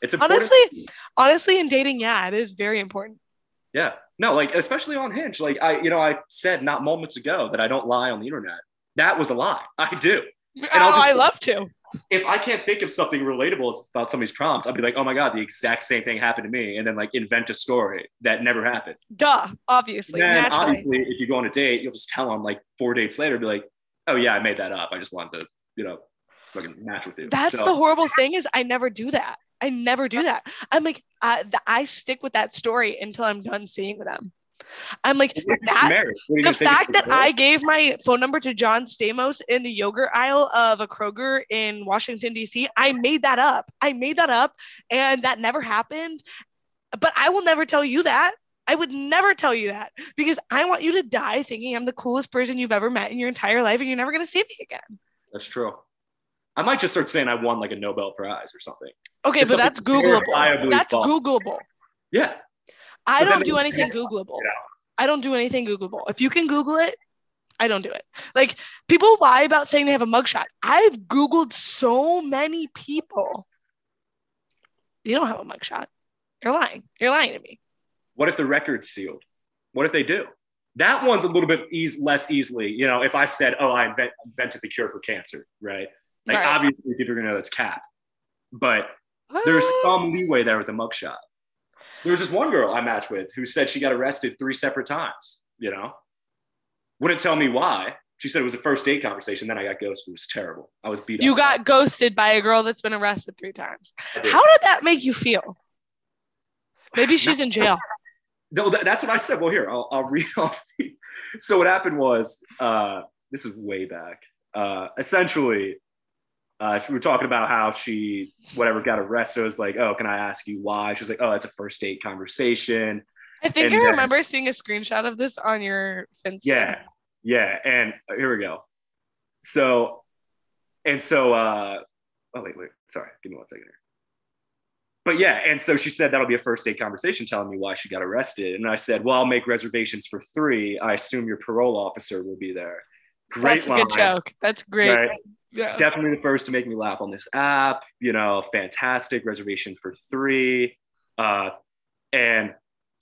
It's important. honestly honestly in dating yeah it is very important Yeah. No, like especially on Hinge. Like I, you know, I said not moments ago that I don't lie on the internet. That was a lie. [LAUGHS] I do. oh, I'll just- i love to If I can't think of something relatable about somebody's prompt, I'll be like, oh my God, the exact same thing happened to me. And then like invent a story that never happened. duh obviously then naturally obviously if you go on a date, you'll just tell them like four dates later, be like, oh yeah, I made that up. I just wanted to, you know, fucking match with you. that's So- the horrible thing is i never do that i never do that i'm like I, th- I stick with that story until i'm done seeing them i'm like What if you're that married? What, are you the gonna fact that I gave my phone number to John Stamos in the yogurt aisle of a Kroger in Washington, D.C., I made that up. I made that up and that never happened. But I will never tell you that. I would never tell you that because I want you to die thinking I'm the coolest person you've ever met in your entire life and you're never going to see me again. That's true. I might just start saying I won like a Nobel Prize or something. Okay, but that's Googleable. That's false. Googleable. Yeah. I But don't do anything [LAUGHS] Googleable. I don't do anything Googleable. If you can Google it, I don't do it. Like people lie about saying they have a mugshot. I've Googled so many people. You don't have a mugshot. You're lying. You're lying to me. What if the record's sealed? What if they do? That one's a little bit eas- less easily. You know, if I said, "Oh, I invent- invented the cure for cancer," right? Like Right. obviously, people are gonna know that's cap. But there's What? some leeway there with the mugshot. There was this one girl I matched with who said she got arrested three separate times. You know, wouldn't tell me why. She said it was a first date conversation. Then I got ghosted. It was terrible. I was beat up. you got ghosted by a girl that's been arrested three times. Did. How did that make you feel? Maybe she's in jail. No, that, that's what I said. Well, here I'll, I'll read [LAUGHS] off. the- so what happened was, uh, this is way back. Uh, essentially, uh, we were talking about how she, whatever, got arrested. I was like, oh, can I ask you why? She was like, oh, it's a first date conversation. I think And I then- remember seeing a screenshot of this on your Finsta. Yeah, yeah. And uh, here we go. So, and so, uh, oh wait, wait, sorry, give me one second here. But yeah, and so she said that'll be a first date conversation telling me why she got arrested. And I said, well, I'll make reservations for three. I assume your parole officer will be there. Great That's a line. good joke. That's great. Right? Yeah. Definitely the first to make me laugh on this app. You know, fantastic reservation for three. Uh, and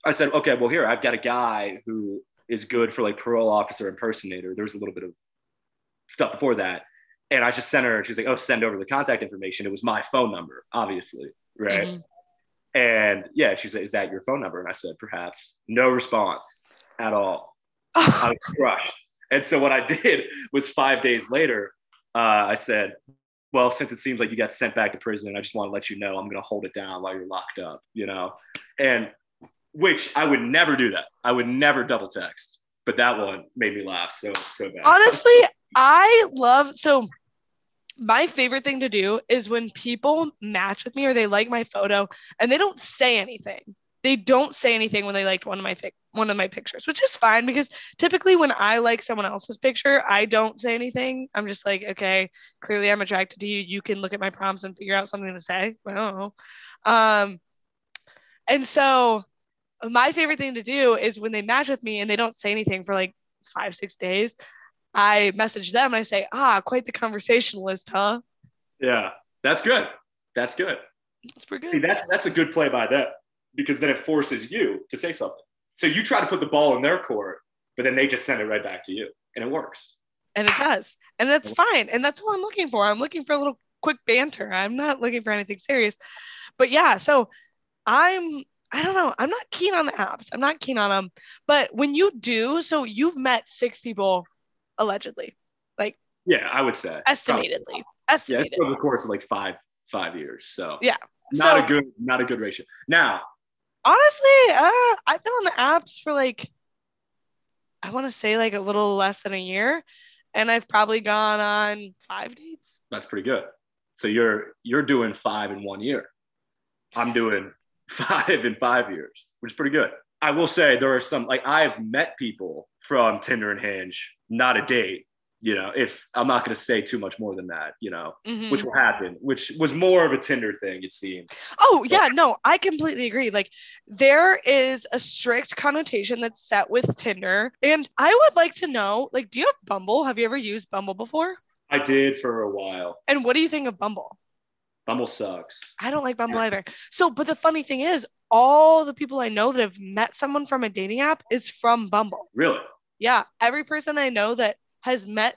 I said, okay, well, here I've got a guy who is good for like parole officer impersonator. There was a little bit of stuff before that. And I just sent her, she's like, oh, send over the contact information. It was my phone number, obviously. Right. Mhm. And yeah, she said, is that your phone number? And I said, perhaps. No response at all. [LAUGHS] I was crushed. And so what I [LAUGHS] did was five days later, uh, I said, well, since it seems like you got sent back to prison, and I just want to let you know I'm going to hold it down while you're locked up, you know? And which I would never do that. I would never double text. But that one made me laugh so, so bad. Honestly, [LAUGHS] I love so my favorite thing to do is when people match with me or they like my photo and they don't say anything. They don't say anything when they liked one of my fi- one of my pictures, which is fine because typically when I like someone else's picture, I don't say anything. I'm just like, okay, clearly I'm attracted to you. You can look at my prompts and figure out something to say. I don't know. Um, and so my favorite thing to do is when they match with me and they don't say anything for like five, six days, I message them and I say, ah, quite the conversationalist, huh? Yeah, that's good. That's good. That's pretty good. See, that's that's a good play by them because then it forces you to say something. So you try to put the ball in their court, but then they just send it right back to you, and it works. And it does. And that's fine. And that's all I'm looking for. I'm looking for a little quick banter. I'm not looking for anything serious. But yeah, so I'm I don't know. I'm not keen on the apps. I'm not keen on them. But when you do, so you've met six people allegedly, like Yeah, I would say estimatedly, yeah, estimated. it's over the course of like five five years. So Yeah. not So- a good not a good ratio. Now, Honestly, uh, I've been on the apps for like, I want to say like a little less than a year, and I've probably gone on five dates. that's pretty good. So you're you're doing five in one year. I'm doing [LAUGHS] five in five years, which is pretty good. I will say there are some like I've met people from Tinder and Hinge, not a date. You know, if I'm not going to say too much more than that, you know, Mhm. which will happen, which was more of a Tinder thing, it seems. Oh yeah, no, I completely agree. Like there is a strict connotation that's set with Tinder, and I would like to know, like, do you have Bumble? Have you ever used Bumble before? I did for a while. And what do you think of Bumble? Bumble sucks. I don't like Bumble either. So, but the funny thing is, all the people I know that have met someone from a dating app is from Bumble. Really? Yeah, every person I know that has met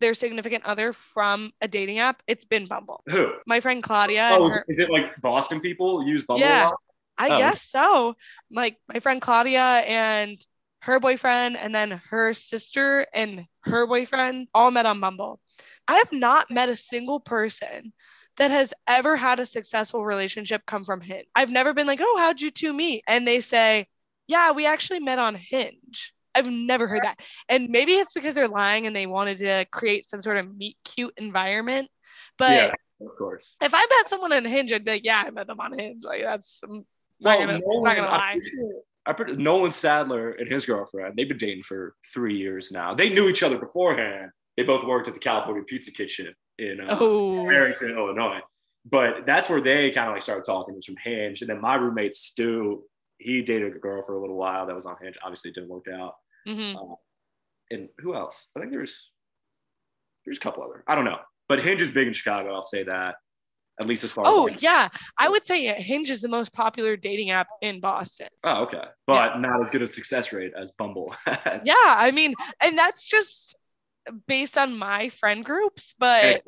their significant other from a dating app, it's been Bumble. Who? My friend Claudia, Oh, is, her, is it like Boston people use Bumble a Yeah. lot? I oh. guess so. Like my friend Claudia and her boyfriend, and then her sister and her boyfriend all met on Bumble. I have not met a single person that has ever had a successful relationship come from Hinge. I've never been like, oh, how'd you two meet? And they say, yeah, we actually met on Hinge. I've never heard that. And maybe it's because they're lying and they wanted to create some sort of meet cute environment. But yeah, of course. if I met someone on Hinge, I'd be like, yeah, I met them on Hinge. Like that's I'm not gonna, not gonna lie. I'm pretty sure- I'm pretty- Nolan Sadler and his girlfriend, they've been dating for three years now. They knew each other beforehand. They both worked at the California Pizza Kitchen in uh, Oh, Barrington, Illinois. But that's where they kind of like started talking It was from Hinge. And then my roommate Stu, he dated a girl for a little while that was on Hinge. Obviously, it didn't work out. Mhm. And who else? I think there's there's a couple other. I don't know. But Hinge is big in Chicago. I'll say that. At least as far oh as yeah. I would say Hinge is the most popular dating app in Boston. Oh, okay. But not as good a success rate as Bumble. [LAUGHS] has. Yeah, I mean, and that's just based on my friend groups. But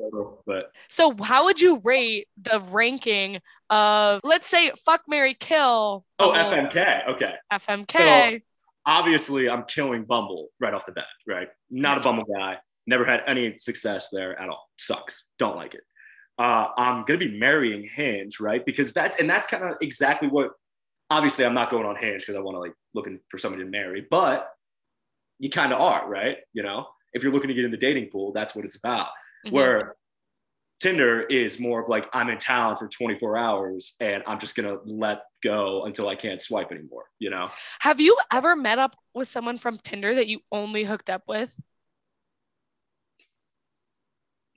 But so, how would you rate the ranking of, let's say, fuck, Mary, kill? oh, FMK. Okay. FMK. Obviously, I'm killing Bumble right off the bat. Right. Not a Bumble guy. Never had any success there at all. Sucks. Don't like it. Uh, I'm gonna be marrying Hinge, right? Because that's and that's kind of exactly what. Obviously, I'm not going on Hinge because I want to like looking for somebody to marry, but you kind of are, right? You know, if you're looking to get in the dating pool, that's what it's about. Mhm. where Tinder is more of like I'm in town for 24 hours and I'm just gonna let go until I can't swipe anymore. You know? Have you ever met up with someone from Tinder that you only hooked up with?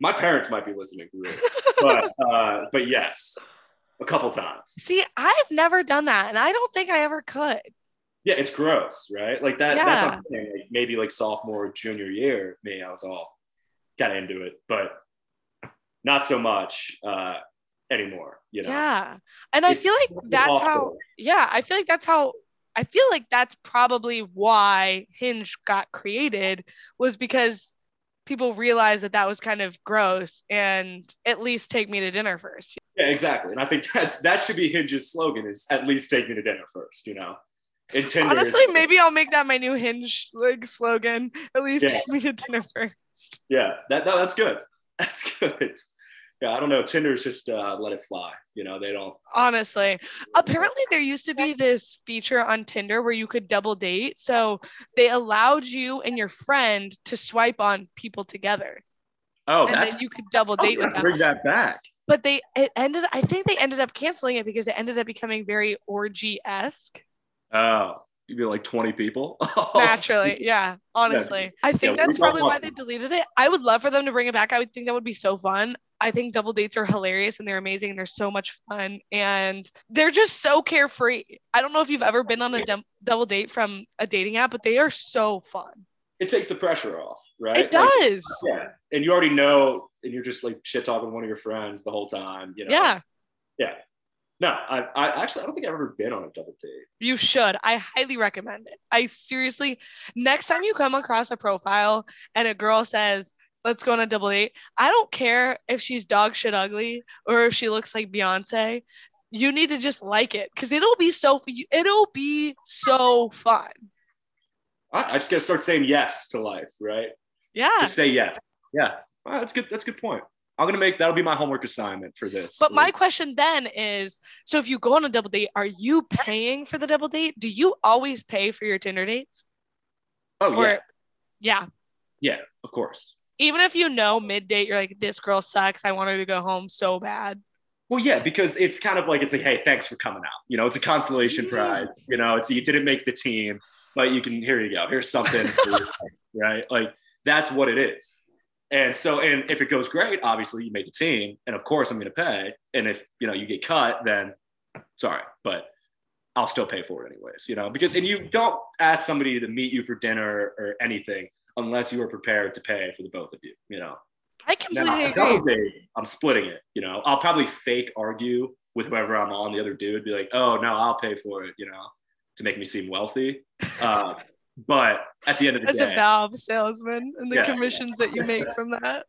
My parents might be listening to this, but [LAUGHS] uh, but yes, a couple times. See, I've never done that, and I don't think I ever could. Yeah, it's gross, right? Like that. That's what Yeah. I'm saying. Like maybe like sophomore, junior year, me, I was all got into it, but not so much uh, anymore. You know? Yeah. And I It's feel like that's off how, yeah, I feel like that's how, I feel like that's probably why Hinge got created was because people realized that that was kind of gross and at least take me to dinner first. Yeah, exactly. And I think that's that should be Hinge's slogan: is at least take me to dinner first. You know? Tinder Honestly, maybe I'll make that my new Hinge like slogan. At least Yeah. take me to dinner first. Yeah, that, that that's good. [LAUGHS] That's good. Yeah, I don't know. Tinder's just uh, let it fly. You know, they don't. Honestly, apparently there used to be this feature on Tinder where you could double date. So they allowed you and your friend to swipe on people together. Oh, and that's then you could double date with them. bring that back. But they it ended. I think they ended up canceling it because it ended up becoming very orgy esque. Oh, you'd be like 20 people. [LAUGHS] Naturally, yeah. Honestly, I think we that's probably why they deleted it. I would love for them to bring it back. I would think that would be so fun. I think double dates are hilarious and they're amazing and they're so much fun and they're just so carefree. I don't know if you've ever been on a dum- double date from a dating app, but they are so fun. It takes the pressure off, right? It Like, does. yeah. And you already know, and you're just like shit talking one of your friends the whole time. You know? Yeah, Yeah. No, I, I actually, I don't think I've ever been on a double date. you should. I highly recommend it. I seriously, next time you come across a profile and a girl says, let's go on a double date, I don't care if she's dog shit ugly or if she looks like Beyonce. You need to just like it because it'll be so it'll be so fun. I, I just got to start saying yes to life, right? Yeah. Just say yes. Yeah. Well, that's good. That's a good point. I'm gonna make that'll be my homework assignment for this. But my question then is so if you go on a double date, are you paying for the double date? Do you always pay for your Tinder dates? Oh Or yeah, yeah. yeah, of course. Even if you know mid date, you're like, this girl sucks. I want her to go home so bad. Well, yeah, because it's kind of like it's like, hey, thanks for coming out. You know, it's a consolation prize. You know, it's you didn't make the team, but you can here you go. Here's something, for [LAUGHS] right? Like that's what it is. And so, and if it goes great, obviously you made the team, and of course I'm going to pay. And if you know you get cut, then sorry, but I'll still pay for it anyways. You know, because and you don't ask somebody to meet you for dinner or anything unless you are prepared to pay for the both of you. You know. I Now, completely a agree. I'm splitting it. You know, I'll probably fake argue with whoever I'm on the other dude, be like, "Oh no, I'll pay for it," you know, to make me seem wealthy. Uh, but at the end of the day As a valve salesman and the Yeah. commissions that you make from that.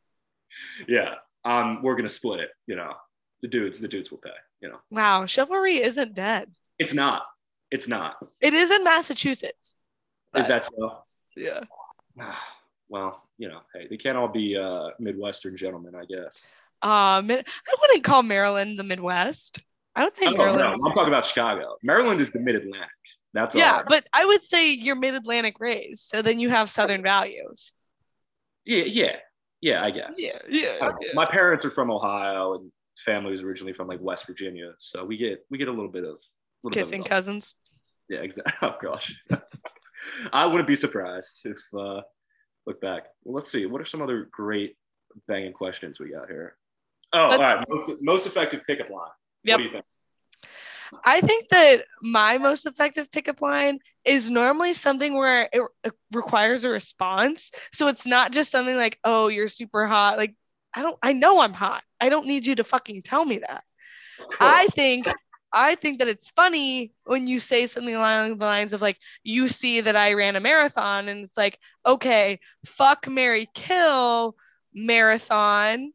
yeah, um, we're gonna split it. You know, the dudes, the dudes will pay. You know, Wow, chivalry isn't dead. it's not. It's not. It is in Massachusetts. Is that so? Yeah. [SIGHS] Well, you know, hey, they can't all be uh, Midwestern gentlemen, I guess. Um, I wouldn't call Maryland the Midwest. I would say Oh, no, Maryland. I'm talking about Chicago. Maryland is the Mid Atlantic. That's yeah, but I would say you're mid Atlantic raised. So then you have Southern values. yeah, yeah, yeah. I guess. Yeah, yeah. I don't. My parents are from Ohio, and family was originally from like West Virginia, so we get we get a little bit of little Kissing Bit of, cousins. yeah, exactly. [LAUGHS] Oh gosh, [LAUGHS] I wouldn't be surprised if uh, look back. Well, let's see. What are some other great banging questions we got here? Oh, all Let's- right. Most, most effective pickup line. Yep. What do you think? I think that my most effective pickup line is normally something where it, requires a response. So it's not just something like, oh, you're super hot. Like, I don't, I know I'm hot. I don't need you to fucking tell me that. I think I think that it's funny when you say something along the lines of like you see that I ran a marathon and it's like okay fuck Mary kill marathon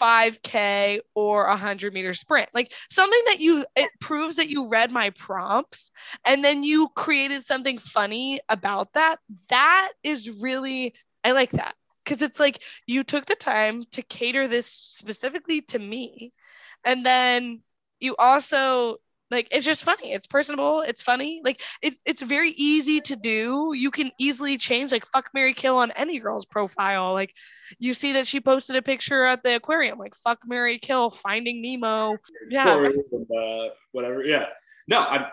5k or a 100 meter sprint. Like something that you it proves that you read my prompts and then you created something funny about that that is really I like that. Because it's like you took the time to cater this specifically to me. And then you also like it's just funny it's personable it's funny like it, it's very easy to do you can easily change like fuck mary kill on any girl's profile like you see that she posted a picture at the aquarium like fuck mary kill finding nemo yeah and, uh, whatever. Yeah. No, I'm.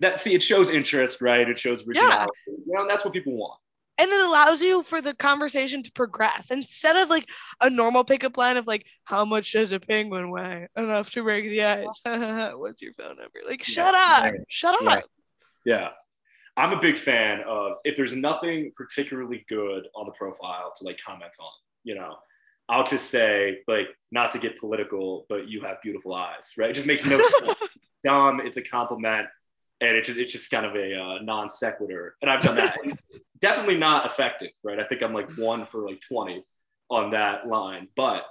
That see, it shows interest, right? It shows originality. You know, and that's what people want. And it allows you for the conversation to progress instead of like a normal pickup line of like how much does a penguin weigh enough to break the ice [LAUGHS] what's your phone number like shut Yeah. up shut up Yeah. I'm a big fan of if there's nothing particularly good on the profile to like comment on, you know, I'll just say like not to get political, but you have beautiful eyes, right? It just makes no sense. [LAUGHS] Dumb. It's a compliment, and it just it's just kind of a uh, non sequitur. And I've done that. [LAUGHS] Definitely not effective, right? I think I'm like one for like 20 on that line, but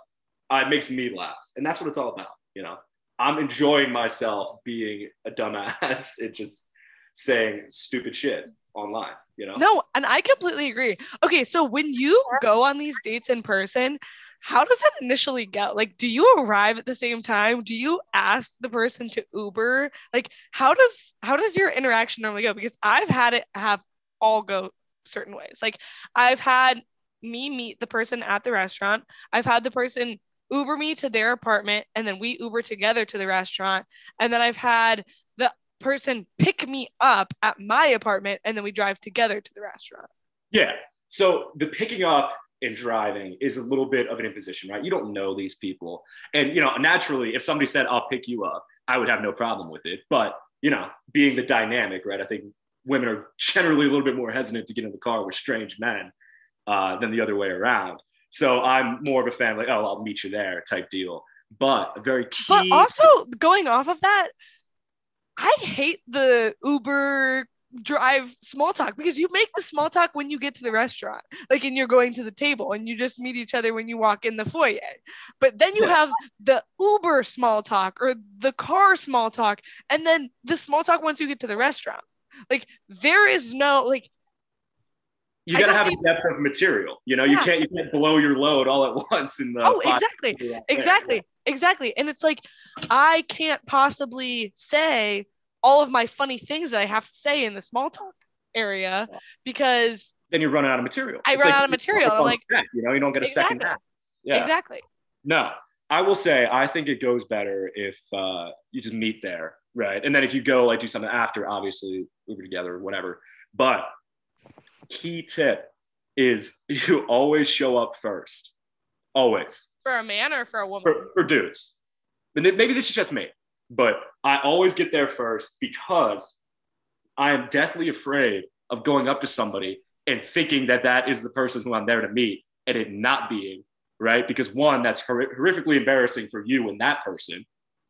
uh, it makes me laugh, and that's what it's all about, you know. I'm enjoying myself being a dumbass. [LAUGHS] It just saying stupid shit online, you know? No, and I completely agree. Okay, so when you go on these dates in person, how does that initially go? Like, do you arrive at the same time? Do you ask the person to Uber? Like, how does how does your interaction normally go? Because I've had it have all go certain ways. Like, I've had me meet the person at the restaurant. I've had the person Uber me to their apartment and then we Uber together to the restaurant. And then I've had the person pick me up at my apartment and then we drive together to the restaurant. Yeah. So the picking up and driving is a little bit of an imposition, right? You don't know these people. And, you know, naturally, if somebody said, I'll pick you up, I would have no problem with it. But, you know, being the dynamic, right? I think women are [LAUGHS] generally a little bit more hesitant to get in the car with strange men uh, than the other way around. So I'm more of a fan, like, oh, I'll meet you there type deal. But a very key. But also going off of that, I hate the Uber drive small talk because you make the small talk when you get to the restaurant, like, and you're going to the table and you just meet each other when you walk in the foyer. But then you yeah. have the Uber small talk or the car small talk, and then the small talk once you get to the restaurant. Like, there is no, like, you got to have a depth of material. You know, yeah. you can't you can't blow your load all at [LAUGHS] once in the. Oh, exactly, exactly, exactly. And it's like I can't possibly say all of my funny things that I have to say in the small talk area because then you're running out of material. I it's run like, out of material. I'm like, you know, you don't get a exactly. second half. Yeah, exactly. No, I will say I think it goes better if uh, you just meet there, right? And then if you go like do something after, obviously Uber together, whatever. But key tip is [LAUGHS] you always show up first. Always. For a man or for a woman? For, for dudes. Maybe this is just me, but I always get there first because I am deathly afraid of going up to somebody and thinking that that is the person who I'm there to meet and it not being, right? Because one, that's horrifically embarrassing for you and that person,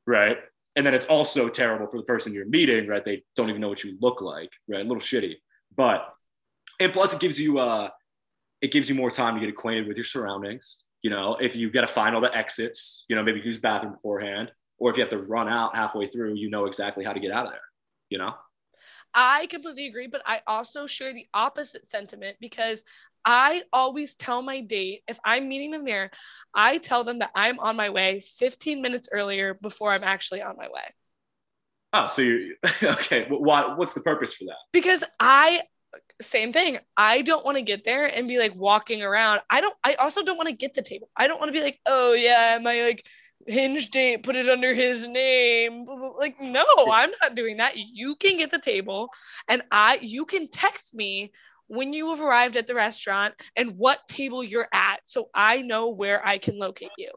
right? And then it's also terrible for the person you're meeting, right? They don't even know what you look like, right? A little shitty. But and plus it gives you uh it gives you more time to get acquainted with your surroundings you know if you got to find all the exits you know maybe use bathroom beforehand or if you have to run out halfway through you know exactly how to get out of there you know I completely agree, but I also share the opposite sentiment because I always tell my date if I'm meeting them there, I tell them that I'm on my way 15 minutes earlier before I'm actually on my way. Oh, so you [LAUGHS] okay? What what's the purpose for that? Because I same thing. I don't want to get there and be like walking around. I don't, I also don't want to get the table. I don't want to be like, oh yeah, my like hinge date, put it under his name. Like, no, I'm not doing that. You can get the table and I, you can text me when you have arrived at the restaurant and what table you're at. So I know where I can locate you.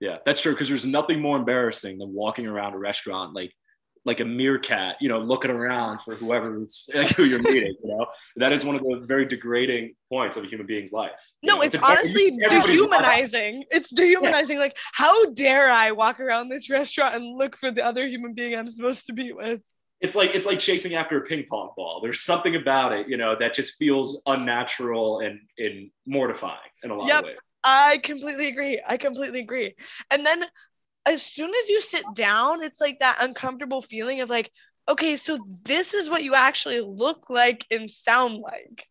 Yeah, that's true. Cause there's nothing more embarrassing than walking around a restaurant like like a meerkat, you know, looking around for whoever's [LAUGHS] who you're meeting. You know, that is one of the very degrading points of a human being's life. No, know? it's, it's honestly dehumanizing. It's dehumanizing. Yeah. Like, how dare I walk around this restaurant and look for the other human being I'm supposed to be with? It's like it's like chasing after a ping pong ball. There's something about it, you know, that just feels unnatural and and mortifying in a lot yep. of ways. I completely agree. I completely agree. And then as soon as you sit down, it's like that uncomfortable feeling of like, okay, so this is what you actually look like and sound like.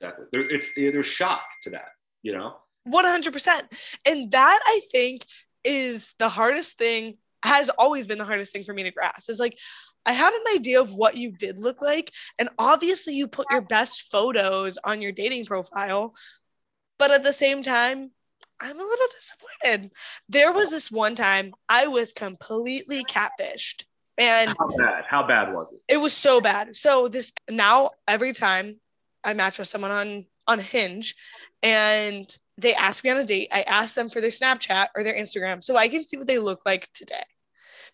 Exactly. There, it's there's shock to that, you know. One hundred percent, and that I think is the hardest thing. Has always been the hardest thing for me to grasp. Is like I had an idea of what you did look like, and obviously you put your best photos on your dating profile, but at the same time, I'm a little disappointed. There was this one time I was completely catfished. And how bad? How bad was it? It was so bad. So this now every time I match with someone on on Hinge and they ask me on a date, I ask them for their Snapchat or their Instagram so I can see what they look like today.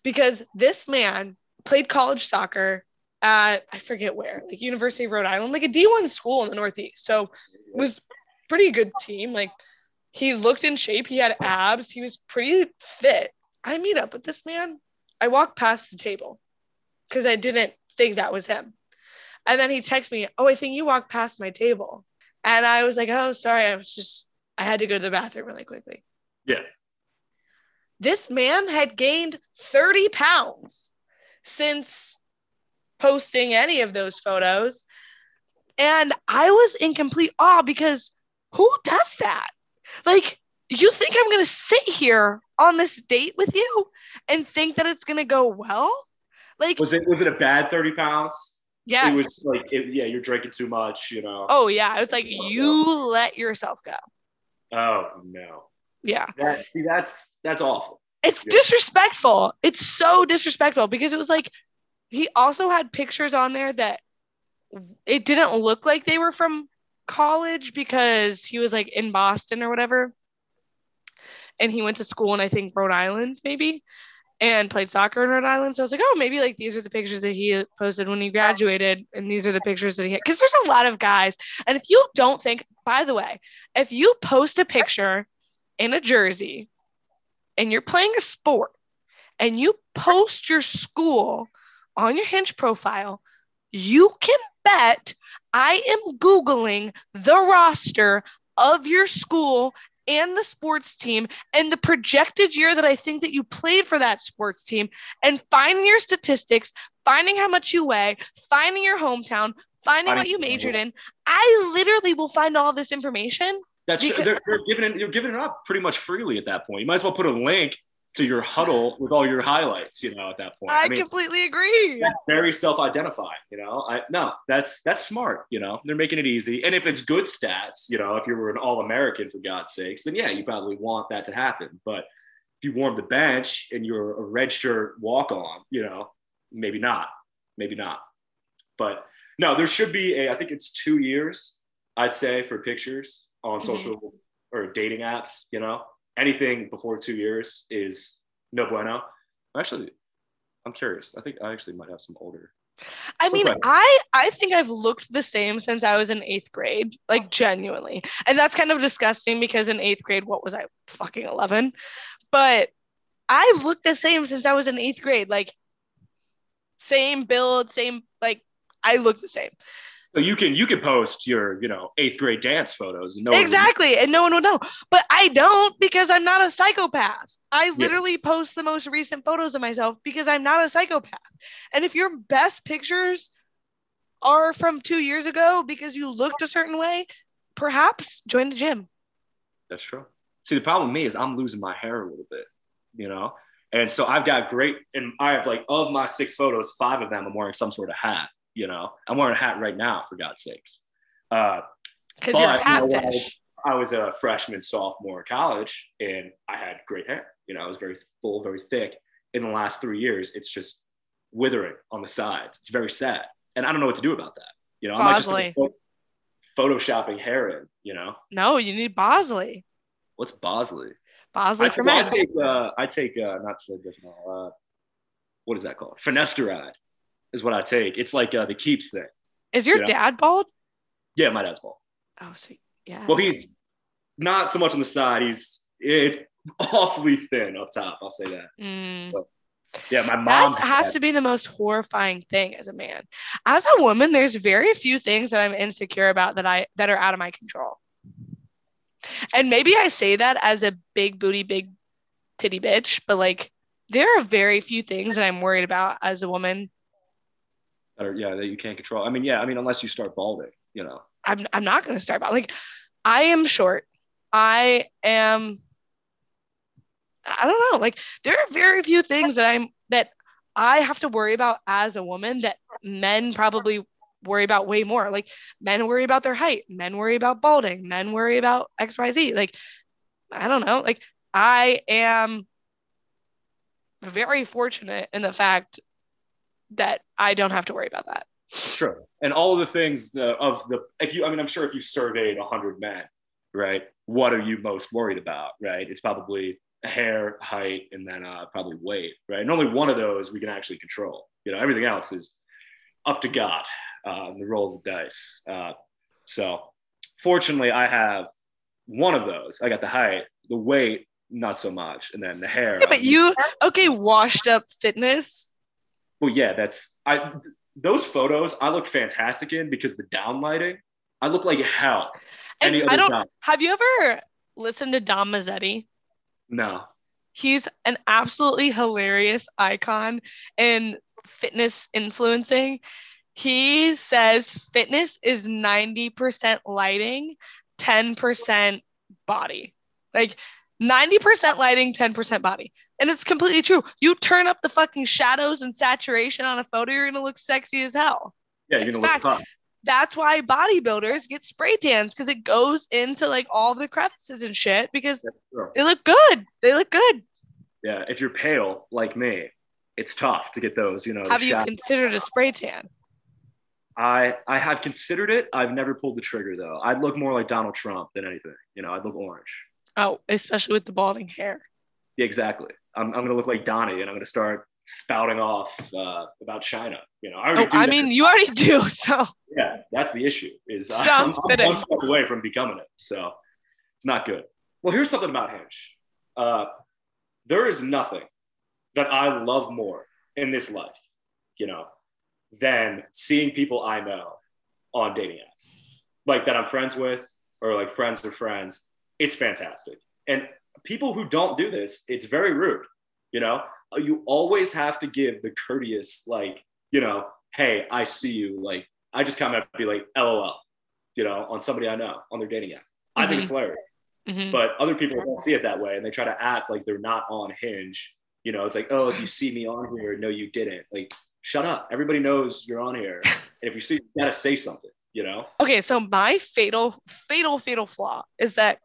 Because this man played college soccer at I forget where, like University of Rhode Island, like a D1 school in the Northeast. So it was pretty good team. Like he looked in shape. He had abs. He was pretty fit. I meet up with this man. I walk past the table because I didn't think that was him. And then he texts me, Oh, I think you walked past my table. And I was like, Oh, sorry. I was just, I had to go to the bathroom really quickly. Yeah. This man had gained 30 pounds since posting any of those photos. And I was in complete awe because who does that? Like, you think I'm going to sit here on this date with you and think that it's going to go well? Like, was it was it a bad 30 pounds? Yeah, It was like, it, yeah, you're drinking too much, you know. oh yeah. It's like oh, Yeah. you let yourself go. Oh no. Yeah. That see, that's that's awful. It's Yeah. disrespectful. It's so disrespectful because it was like he also had pictures on there that it didn't look like they were from college because he was like in Boston or whatever. And he went to school in I think Rhode Island maybe and played soccer in Rhode Island. So I was like, oh, maybe like these are the pictures that he posted when he graduated and these are the pictures that he had because there's a lot of guys. And if you don't think, by the way, if you post a picture in a jersey and you're playing a sport and you post your school on your hinge profile, you can bet I am Googling the roster of your school and the sports team and the projected year that I think that you played for that sports team and finding your statistics, finding how much you weigh, finding your hometown, finding what you majored in. I literally will find all this information. That's Because- they're, they're giving it. You're giving it up pretty much freely at that point. You might as well put a link to your Hudl with all your highlights. You know, at that point. I, mean, completely agree. that's very self-identifying. You know, I no, that's that's smart. You know, they're making it easy. And if it's good stats, you know, if you were an All-American for God's sakes, then yeah, you probably want that to happen. But if you warm the bench and you're a redshirt walk-on, you know, maybe not, maybe not. But no, there should be a. I think it's two years. I'd say for pictures on Mhm. social or dating apps. You know, anything before two years is no bueno. Actually, I'm curious. I think I actually might have some older. I mean, Okay. I I think I've looked the same since I was in eighth grade, like genuinely, and that's kind of disgusting because in eighth grade, what was I fucking eleven? But I looked the same since I was in eighth grade, like same build, same like I look the same So you can you can post your you know eighth grade dance photos. And no one exactly, and no one will know. But I don't because I'm not a psychopath. I literally post the most recent photos of myself because I'm not a psychopath. And if your best pictures are from two years ago because you looked a certain way, perhaps join the gym. That's true. See, the problem with me is I'm losing my hair a little bit, you know? And so I've got great, and I have like, of my six photos, five of them I'm wearing some sort of hat, you know? I'm wearing a hat right now, for God's sakes. Uh, Because you're a But, you know, I was- I was a freshman, sophomore in college, and I had great hair. You know, I was very full, very thick. In the last three years, it's just withering on the sides. It's very sad. And I don't know what to do about that. You know, I might just photoshopping hair in, you know? No, you need Bosley. What's Bosley? Bosley I, for well, I men. take uh, I take uh, not so Celidiconol, uh, what is that called? Finasteride is what I take. It's like uh, the keeps thing. Is your yeah. dad bald? Yeah, my dad's bald. Oh, so yeah. Well, he's not so much on the side. He's it's awfully thin up top. I'll say that. Mm. Yeah, my mom's has to be the most horrifying thing as a man. As a woman, there's very few things that I'm insecure about that I that are out of my control. And maybe I say that as a big booty, big titty bitch, but like there are very few things that I'm worried about as a woman. Are, yeah that you can't control. I mean, yeah, I mean unless you start balding, you know. I'm I'm not gonna start balding. like I am short. I am I don't know. Like there are very few things that I'm that I have to worry about as a woman that men probably worry about way more. Like men worry about their height, men worry about balding, men worry about XYZ. Like I don't know. Like I am very fortunate in the fact that I don't have to worry about that. Sure. And all of the things the, of the, if you, I mean, I'm sure if you surveyed 100 men, right, what are you most worried about, right? It's probably hair, height, and then uh, probably weight, right? And only one of those we can actually control. You know, everything else is up to God uh, and the roll of the dice. Uh, so fortunately, I have one of those. I got the height, the weight, not so much, and then the hair. Yeah, but you okay, washed up fitness. Well, yeah, that's I. Those photos I look fantastic in because the down lighting, I look like hell. And I don't time, have you ever listened to Dom Mazzetti? no. He's an absolutely hilarious icon in fitness influencing. He says fitness is 90% lighting, 10% body. Like 90% lighting, 10% body. And it's completely true. You turn up the fucking shadows and saturation on a photo, you're going to look sexy as hell. Yeah, you're It's gonna look tough. That's why bodybuilders get spray tans because it goes into like all the crevices and shit because they look good. They look good. Yeah, if you're pale like me, it's tough to get those. You know, Have you shot- considered a spray tan? I I have considered it. I've never pulled the trigger though. I'd look more like Donald Trump than anything. You know, I'd look orange. Oh, especially with the balding hair. Yeah, exactly. I'm, I'm gonna look like Donnie, and I'm gonna start spouting off uh, about China. You know, I already Oh, do I that. mean, you already do. [LAUGHS] So yeah, that's the issue. Is I'm, I'm one step away from becoming it, so it's not good. Well, here's something about Hinge. Uh, there is nothing that I love more in this life, you know, than seeing people I know on dating apps, like that I'm friends with, or like friends with friends. It's fantastic. And people who don't do this, it's very rude. You know, you always have to give the courteous, like, you know, hey, I see you. Like, I just come up and be like, LOL, you know, on somebody I know on their dating app. I think it's hilarious. mhm. But other people don't see it that way and they try to act like they're not on Hinge. You know, it's like, oh, if you see me on here, no, you didn't. Like, shut up. Everybody knows you're on here. [LAUGHS] And if you see, you gotta say something, you know? okay, so my fatal, fatal, fatal flaw is that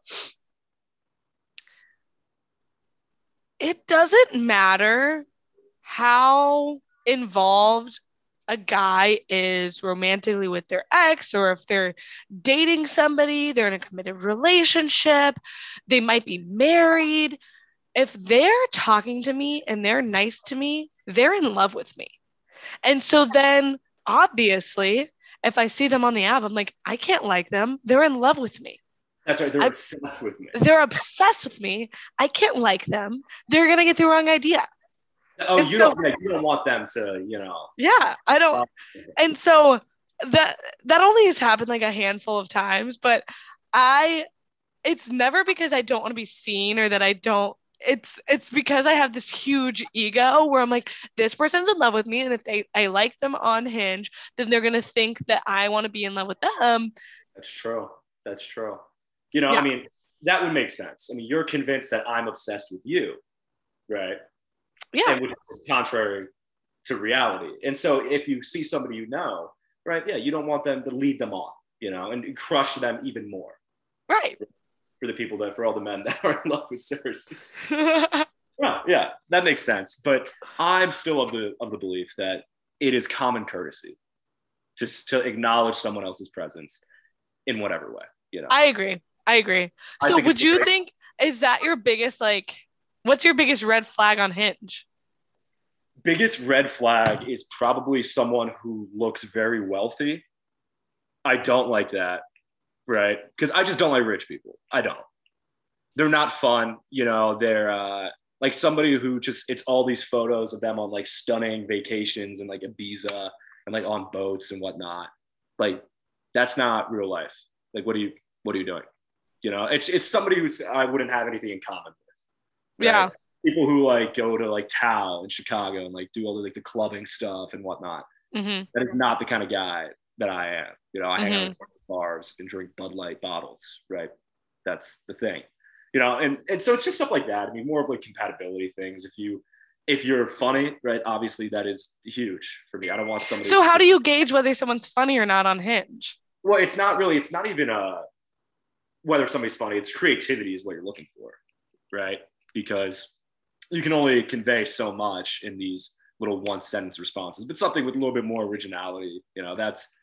it doesn't matter how involved a guy is romantically with their ex or if they're dating somebody, they're in a committed relationship, they might be married. If they're talking to me and they're nice to me, they're in love with me. And so then obviously, if I see them on the app, I'm like, I can't like them. They're in love with me. That's right. They're I- obsessed with me. They're obsessed with me. I can't like them. They're gonna get the wrong idea. Oh, and you so- don't, you don't want them to, you know. Yeah, I don't. Oh. And so that that only has happened like a handful of times, but I it's never because I don't want to be seen or that I don't it's it's because I have this huge ego where I'm like this person's in love with me and if they I like them on Hinge, then they're going to think that I want to be in love with them. That's true. That's true. You know, Yeah. I mean, that would make sense. I mean, you're convinced that I'm obsessed with you, right? Yeah. and which is contrary to reality. And so if you see somebody you know, right, yeah, you don't want them to lead them on, you know, and crush them even more Right. For the people that for all the men [LAUGHS] that are in love with Cersei. [LAUGHS] Well, yeah, that makes sense. But I'm still of the of the belief that it is common courtesy to to acknowledge someone else's presence in whatever way, you know. I agree. I agree. I So would you great. think is that your biggest like what's your biggest red flag on Hinge? biggest red flag is probably someone who looks very wealthy. I don't like that, right? Because I just don't like rich people. I don't. They're not fun, you know. They're uh, like somebody who just it's all these photos of them on like stunning vacations and like Ibiza and like on boats and whatnot. Like that's not real life. Like what are you what are you doing? You know, it's it's somebody who I wouldn't have anything in common with. Yeah. people who like go to like Tao in Chicago and like do all the like the clubbing stuff and whatnot. hmm That is not the kind of guy that I am. You know, I hang out Mhm. at bars and drink Bud Light bottles, right? That's the thing. You know, and and so it's just stuff like that. I mean, more of like compatibility things. If you if you're funny, right? Obviously, that is huge for me. I don't want somebody. So how do you gauge whether someone's funny or not on Hinge? Well, it's not really. It's not even a whether somebody's funny. It's creativity is what you're looking for, right? Because you can only convey so much in these little one sentence responses, but something with a little bit more originality, you know, that's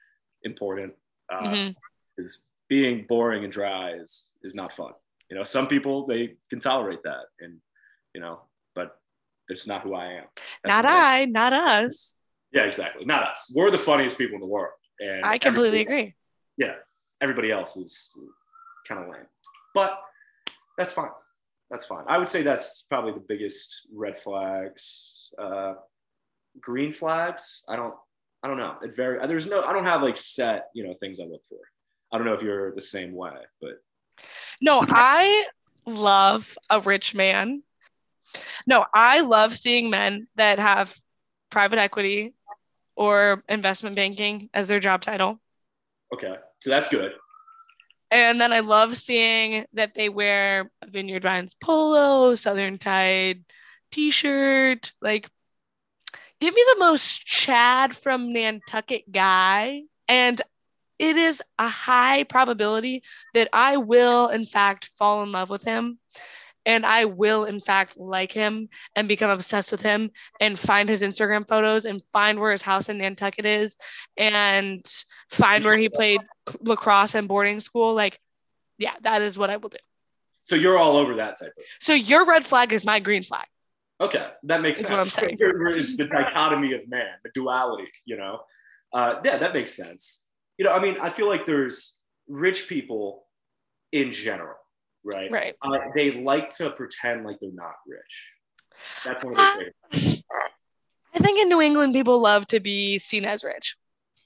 important. Uh, Mhm. Is being boring and dry is is not fun. You know, some people they can tolerate that, and you know, but it's not who I am. That's Not I- I, not us. Yeah, exactly. Not us. We're the funniest people in the world, and I completely agree. yeah, everybody else is kind of lame. But that's fine. That's fine. I would say that's probably the biggest red flags. Uh, green flags. I don't. I don't know. It very. There's no. I don't have like set. You know things I look for. I don't know if you're the same way, but No, I love a rich man. No, I love seeing men that have private equity or investment banking as their job title. okay. So that's good. And then I love seeing that they wear a Vineyard Vines polo, Southern Tide t shirt. Like, give me the most Chad from Nantucket guy, and it is a high probability that I will, in fact, fall in love with him. And I will, in fact, like him and become obsessed with him and find his Instagram photos and find where his house in Nantucket is and find where he played lacrosse and boarding school. Like, yeah, that is what I will do. So you're all over that type of. So your red flag is my green flag. Okay, that makes Is what sense. [LAUGHS] I'm it's the dichotomy of man, the duality. You know, uh, yeah, that makes sense. You know, I mean, I feel like there's rich people in general, right? Right. Uh, they like to pretend like they're not rich. That's one of their favorite. I think in New England, people love to be seen as rich.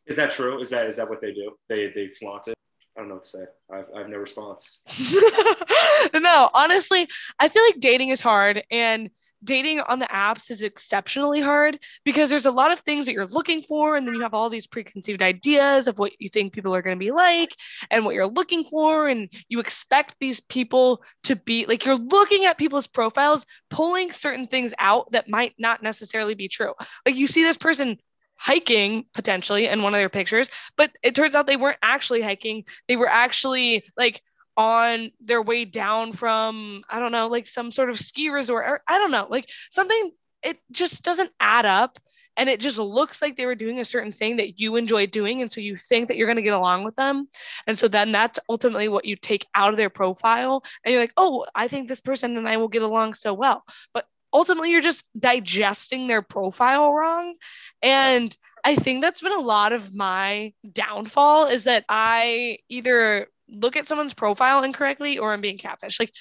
Is that true? Is that is that what they do? They they flaunt it. I don't know what to say. I've, I have no response. [LAUGHS] no, honestly, I feel like dating is hard and dating on the apps is exceptionally hard because there's a lot of things that you're looking for and then you have all these preconceived ideas of what you think people are going to be like and what you're looking for and you expect these people to be like you're looking at people's profiles pulling certain things out that might not necessarily be true. Like you see this person hiking potentially in one of their pictures but it turns out they weren't actually hiking. They were actually like on their way down from I don't know, like some sort of ski resort or I don't know, like something it just doesn't add up. And it just looks like they were doing a certain thing that you enjoy doing. And so you think that you're going to get along with them. And so then that's ultimately what you take out of their profile. And you're like oh i think this person and i will get along so well. But ultimately you're just digesting their profile wrong. And i think that's been a lot of my downfall is that i either look at someone's profile incorrectly or I'm being catfished. Like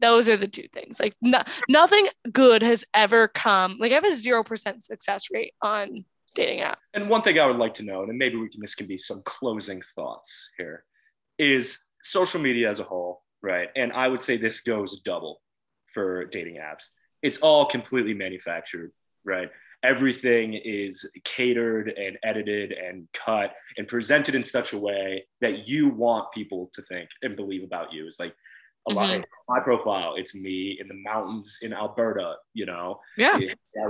those are the two things. Like no, nothing good has ever come. Like I have a zero percent success rate on dating app. And one thing I would like to know, and maybe we can this can be some closing thoughts here, is social media as a whole, right? And I would say this goes double for dating apps. It's all completely manufactured, right? Everything is catered and edited and cut and presented in such a way that you want people to think and believe about you. It's like a lot Mhm. of my profile. It's me in the mountains in Alberta, you know, Yeah.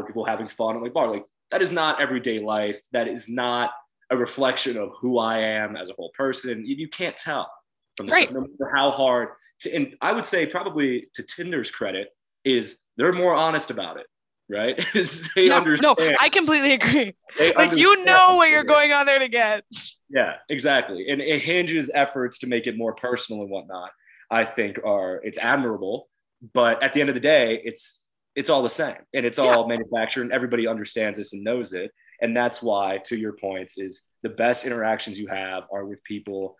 people having fun at like bar. Like that is not everyday life. That is not a reflection of who I am as a whole person. You, you can't tell from the Right. no matter how hard. To, and I would say probably to Tinder's credit is they're more honest about it, right? [LAUGHS] They No, no. I completely agree. they Like you know what you're going on there to get. Yeah, exactly. And it Hinge's efforts to make it more personal and whatnot. I think are it's admirable, but at the end of the day, it's it's all the same and it's all manufactured and everybody understands this and knows it. And that's why, to your points, is the best interactions you have are with people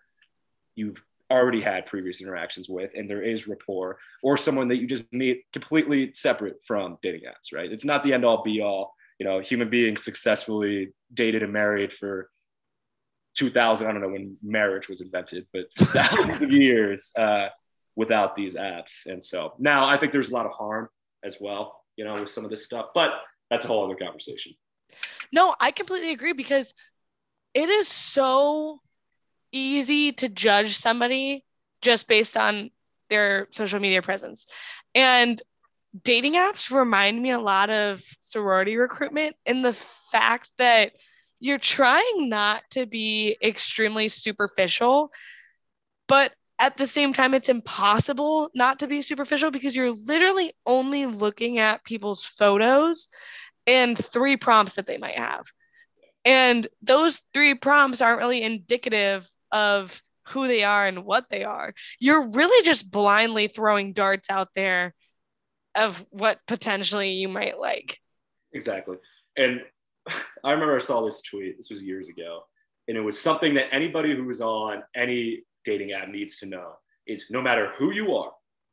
you've already had previous interactions with, and there is rapport, or someone that you just meet completely separate from dating apps, right? It's not the end all be all. You know, human beings successfully dated and married for 2000 i don't know when marriage was invented but [LAUGHS] thousands of years uh, without these apps and so now i think there's a lot of harm as well you know with some of this stuff but that's a whole other conversation No, I completely agree because it is so easy to judge somebody just based on their social media presence. And dating apps remind me a lot of sorority recruitment in the fact that you're trying not to be extremely superficial, but at the same time, it's impossible not to be superficial because you're literally only looking at people's photos and three prompts that they might have. And those three prompts aren't really indicative of who they are and what they are. You're really just blindly throwing darts out there of what potentially you might like. exactly and [LAUGHS] i remember i saw this tweet this was years ago and it was something that anybody who was on any dating app needs to know is no matter who you are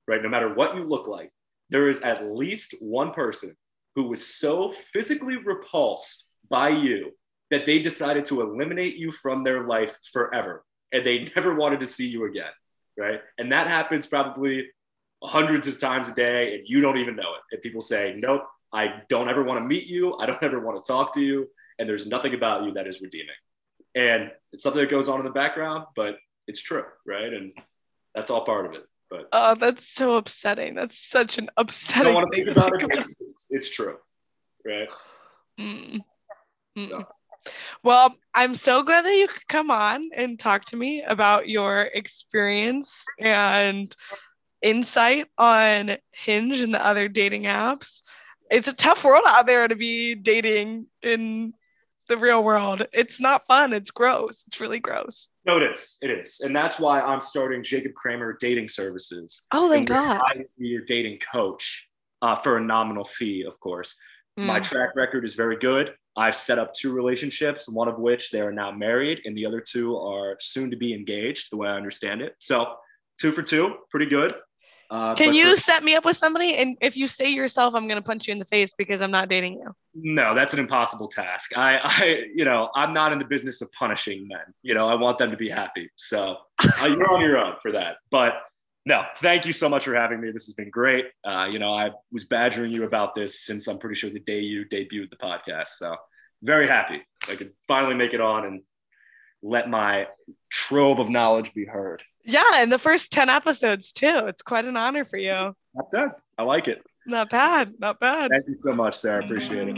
right no matter what you look like there is at least one person who was so physically repulsed by you that they decided to eliminate you from their life forever and they [LAUGHS] never wanted to see you again right and that happens probably hundreds of times a day and you don't even know it and people say nope i don't ever want to meet you i don't [LAUGHS] ever want to talk to you and there's nothing about you that is redeeming and it's something that goes on in the background but it's true right and that's all part of it but Oh, that's so upsetting. That's such an I upsetting don't want to think about it. It's, [LAUGHS] it's, it's true, right? [SIGHS] Mm. Mm-mm. Well, I'm so glad that you could come on and talk to me about your experience and insight on Hinge and the other dating apps. It's a tough world out there to be dating in the real world. It's not fun. It's gross. It's really gross. No, it is. It is. And that's why I'm starting Jacob Kramer Dating Services. Oh, thank God. I be your dating coach uh, for a nominal fee, of course. Mm. My track record is very good. I've set up two relationships, one of which they are now married, and the other two are soon to be engaged, the way I understand it. So, two for two, pretty good. Uh, Can you for, set me up with somebody? And if you say yourself, I'm going to punch you in the face because I'm not dating you. No, that's an impossible task. I, I, you know, I'm not in the business of punishing men. You know, I want them to be happy. So uh, you're on your own for that. But no, thank you so much for having me. This has been great. Uh, you know, I was badgering you about this since I'm pretty sure the day you debuted the podcast. So very happy I could finally make it on and let my trove of knowledge be heard. Yeah, and the first 10 episodes too. It's quite an honor for you. That's it. I like it. Not bad. Not bad. Thank you so much, Sarah. Appreciate it.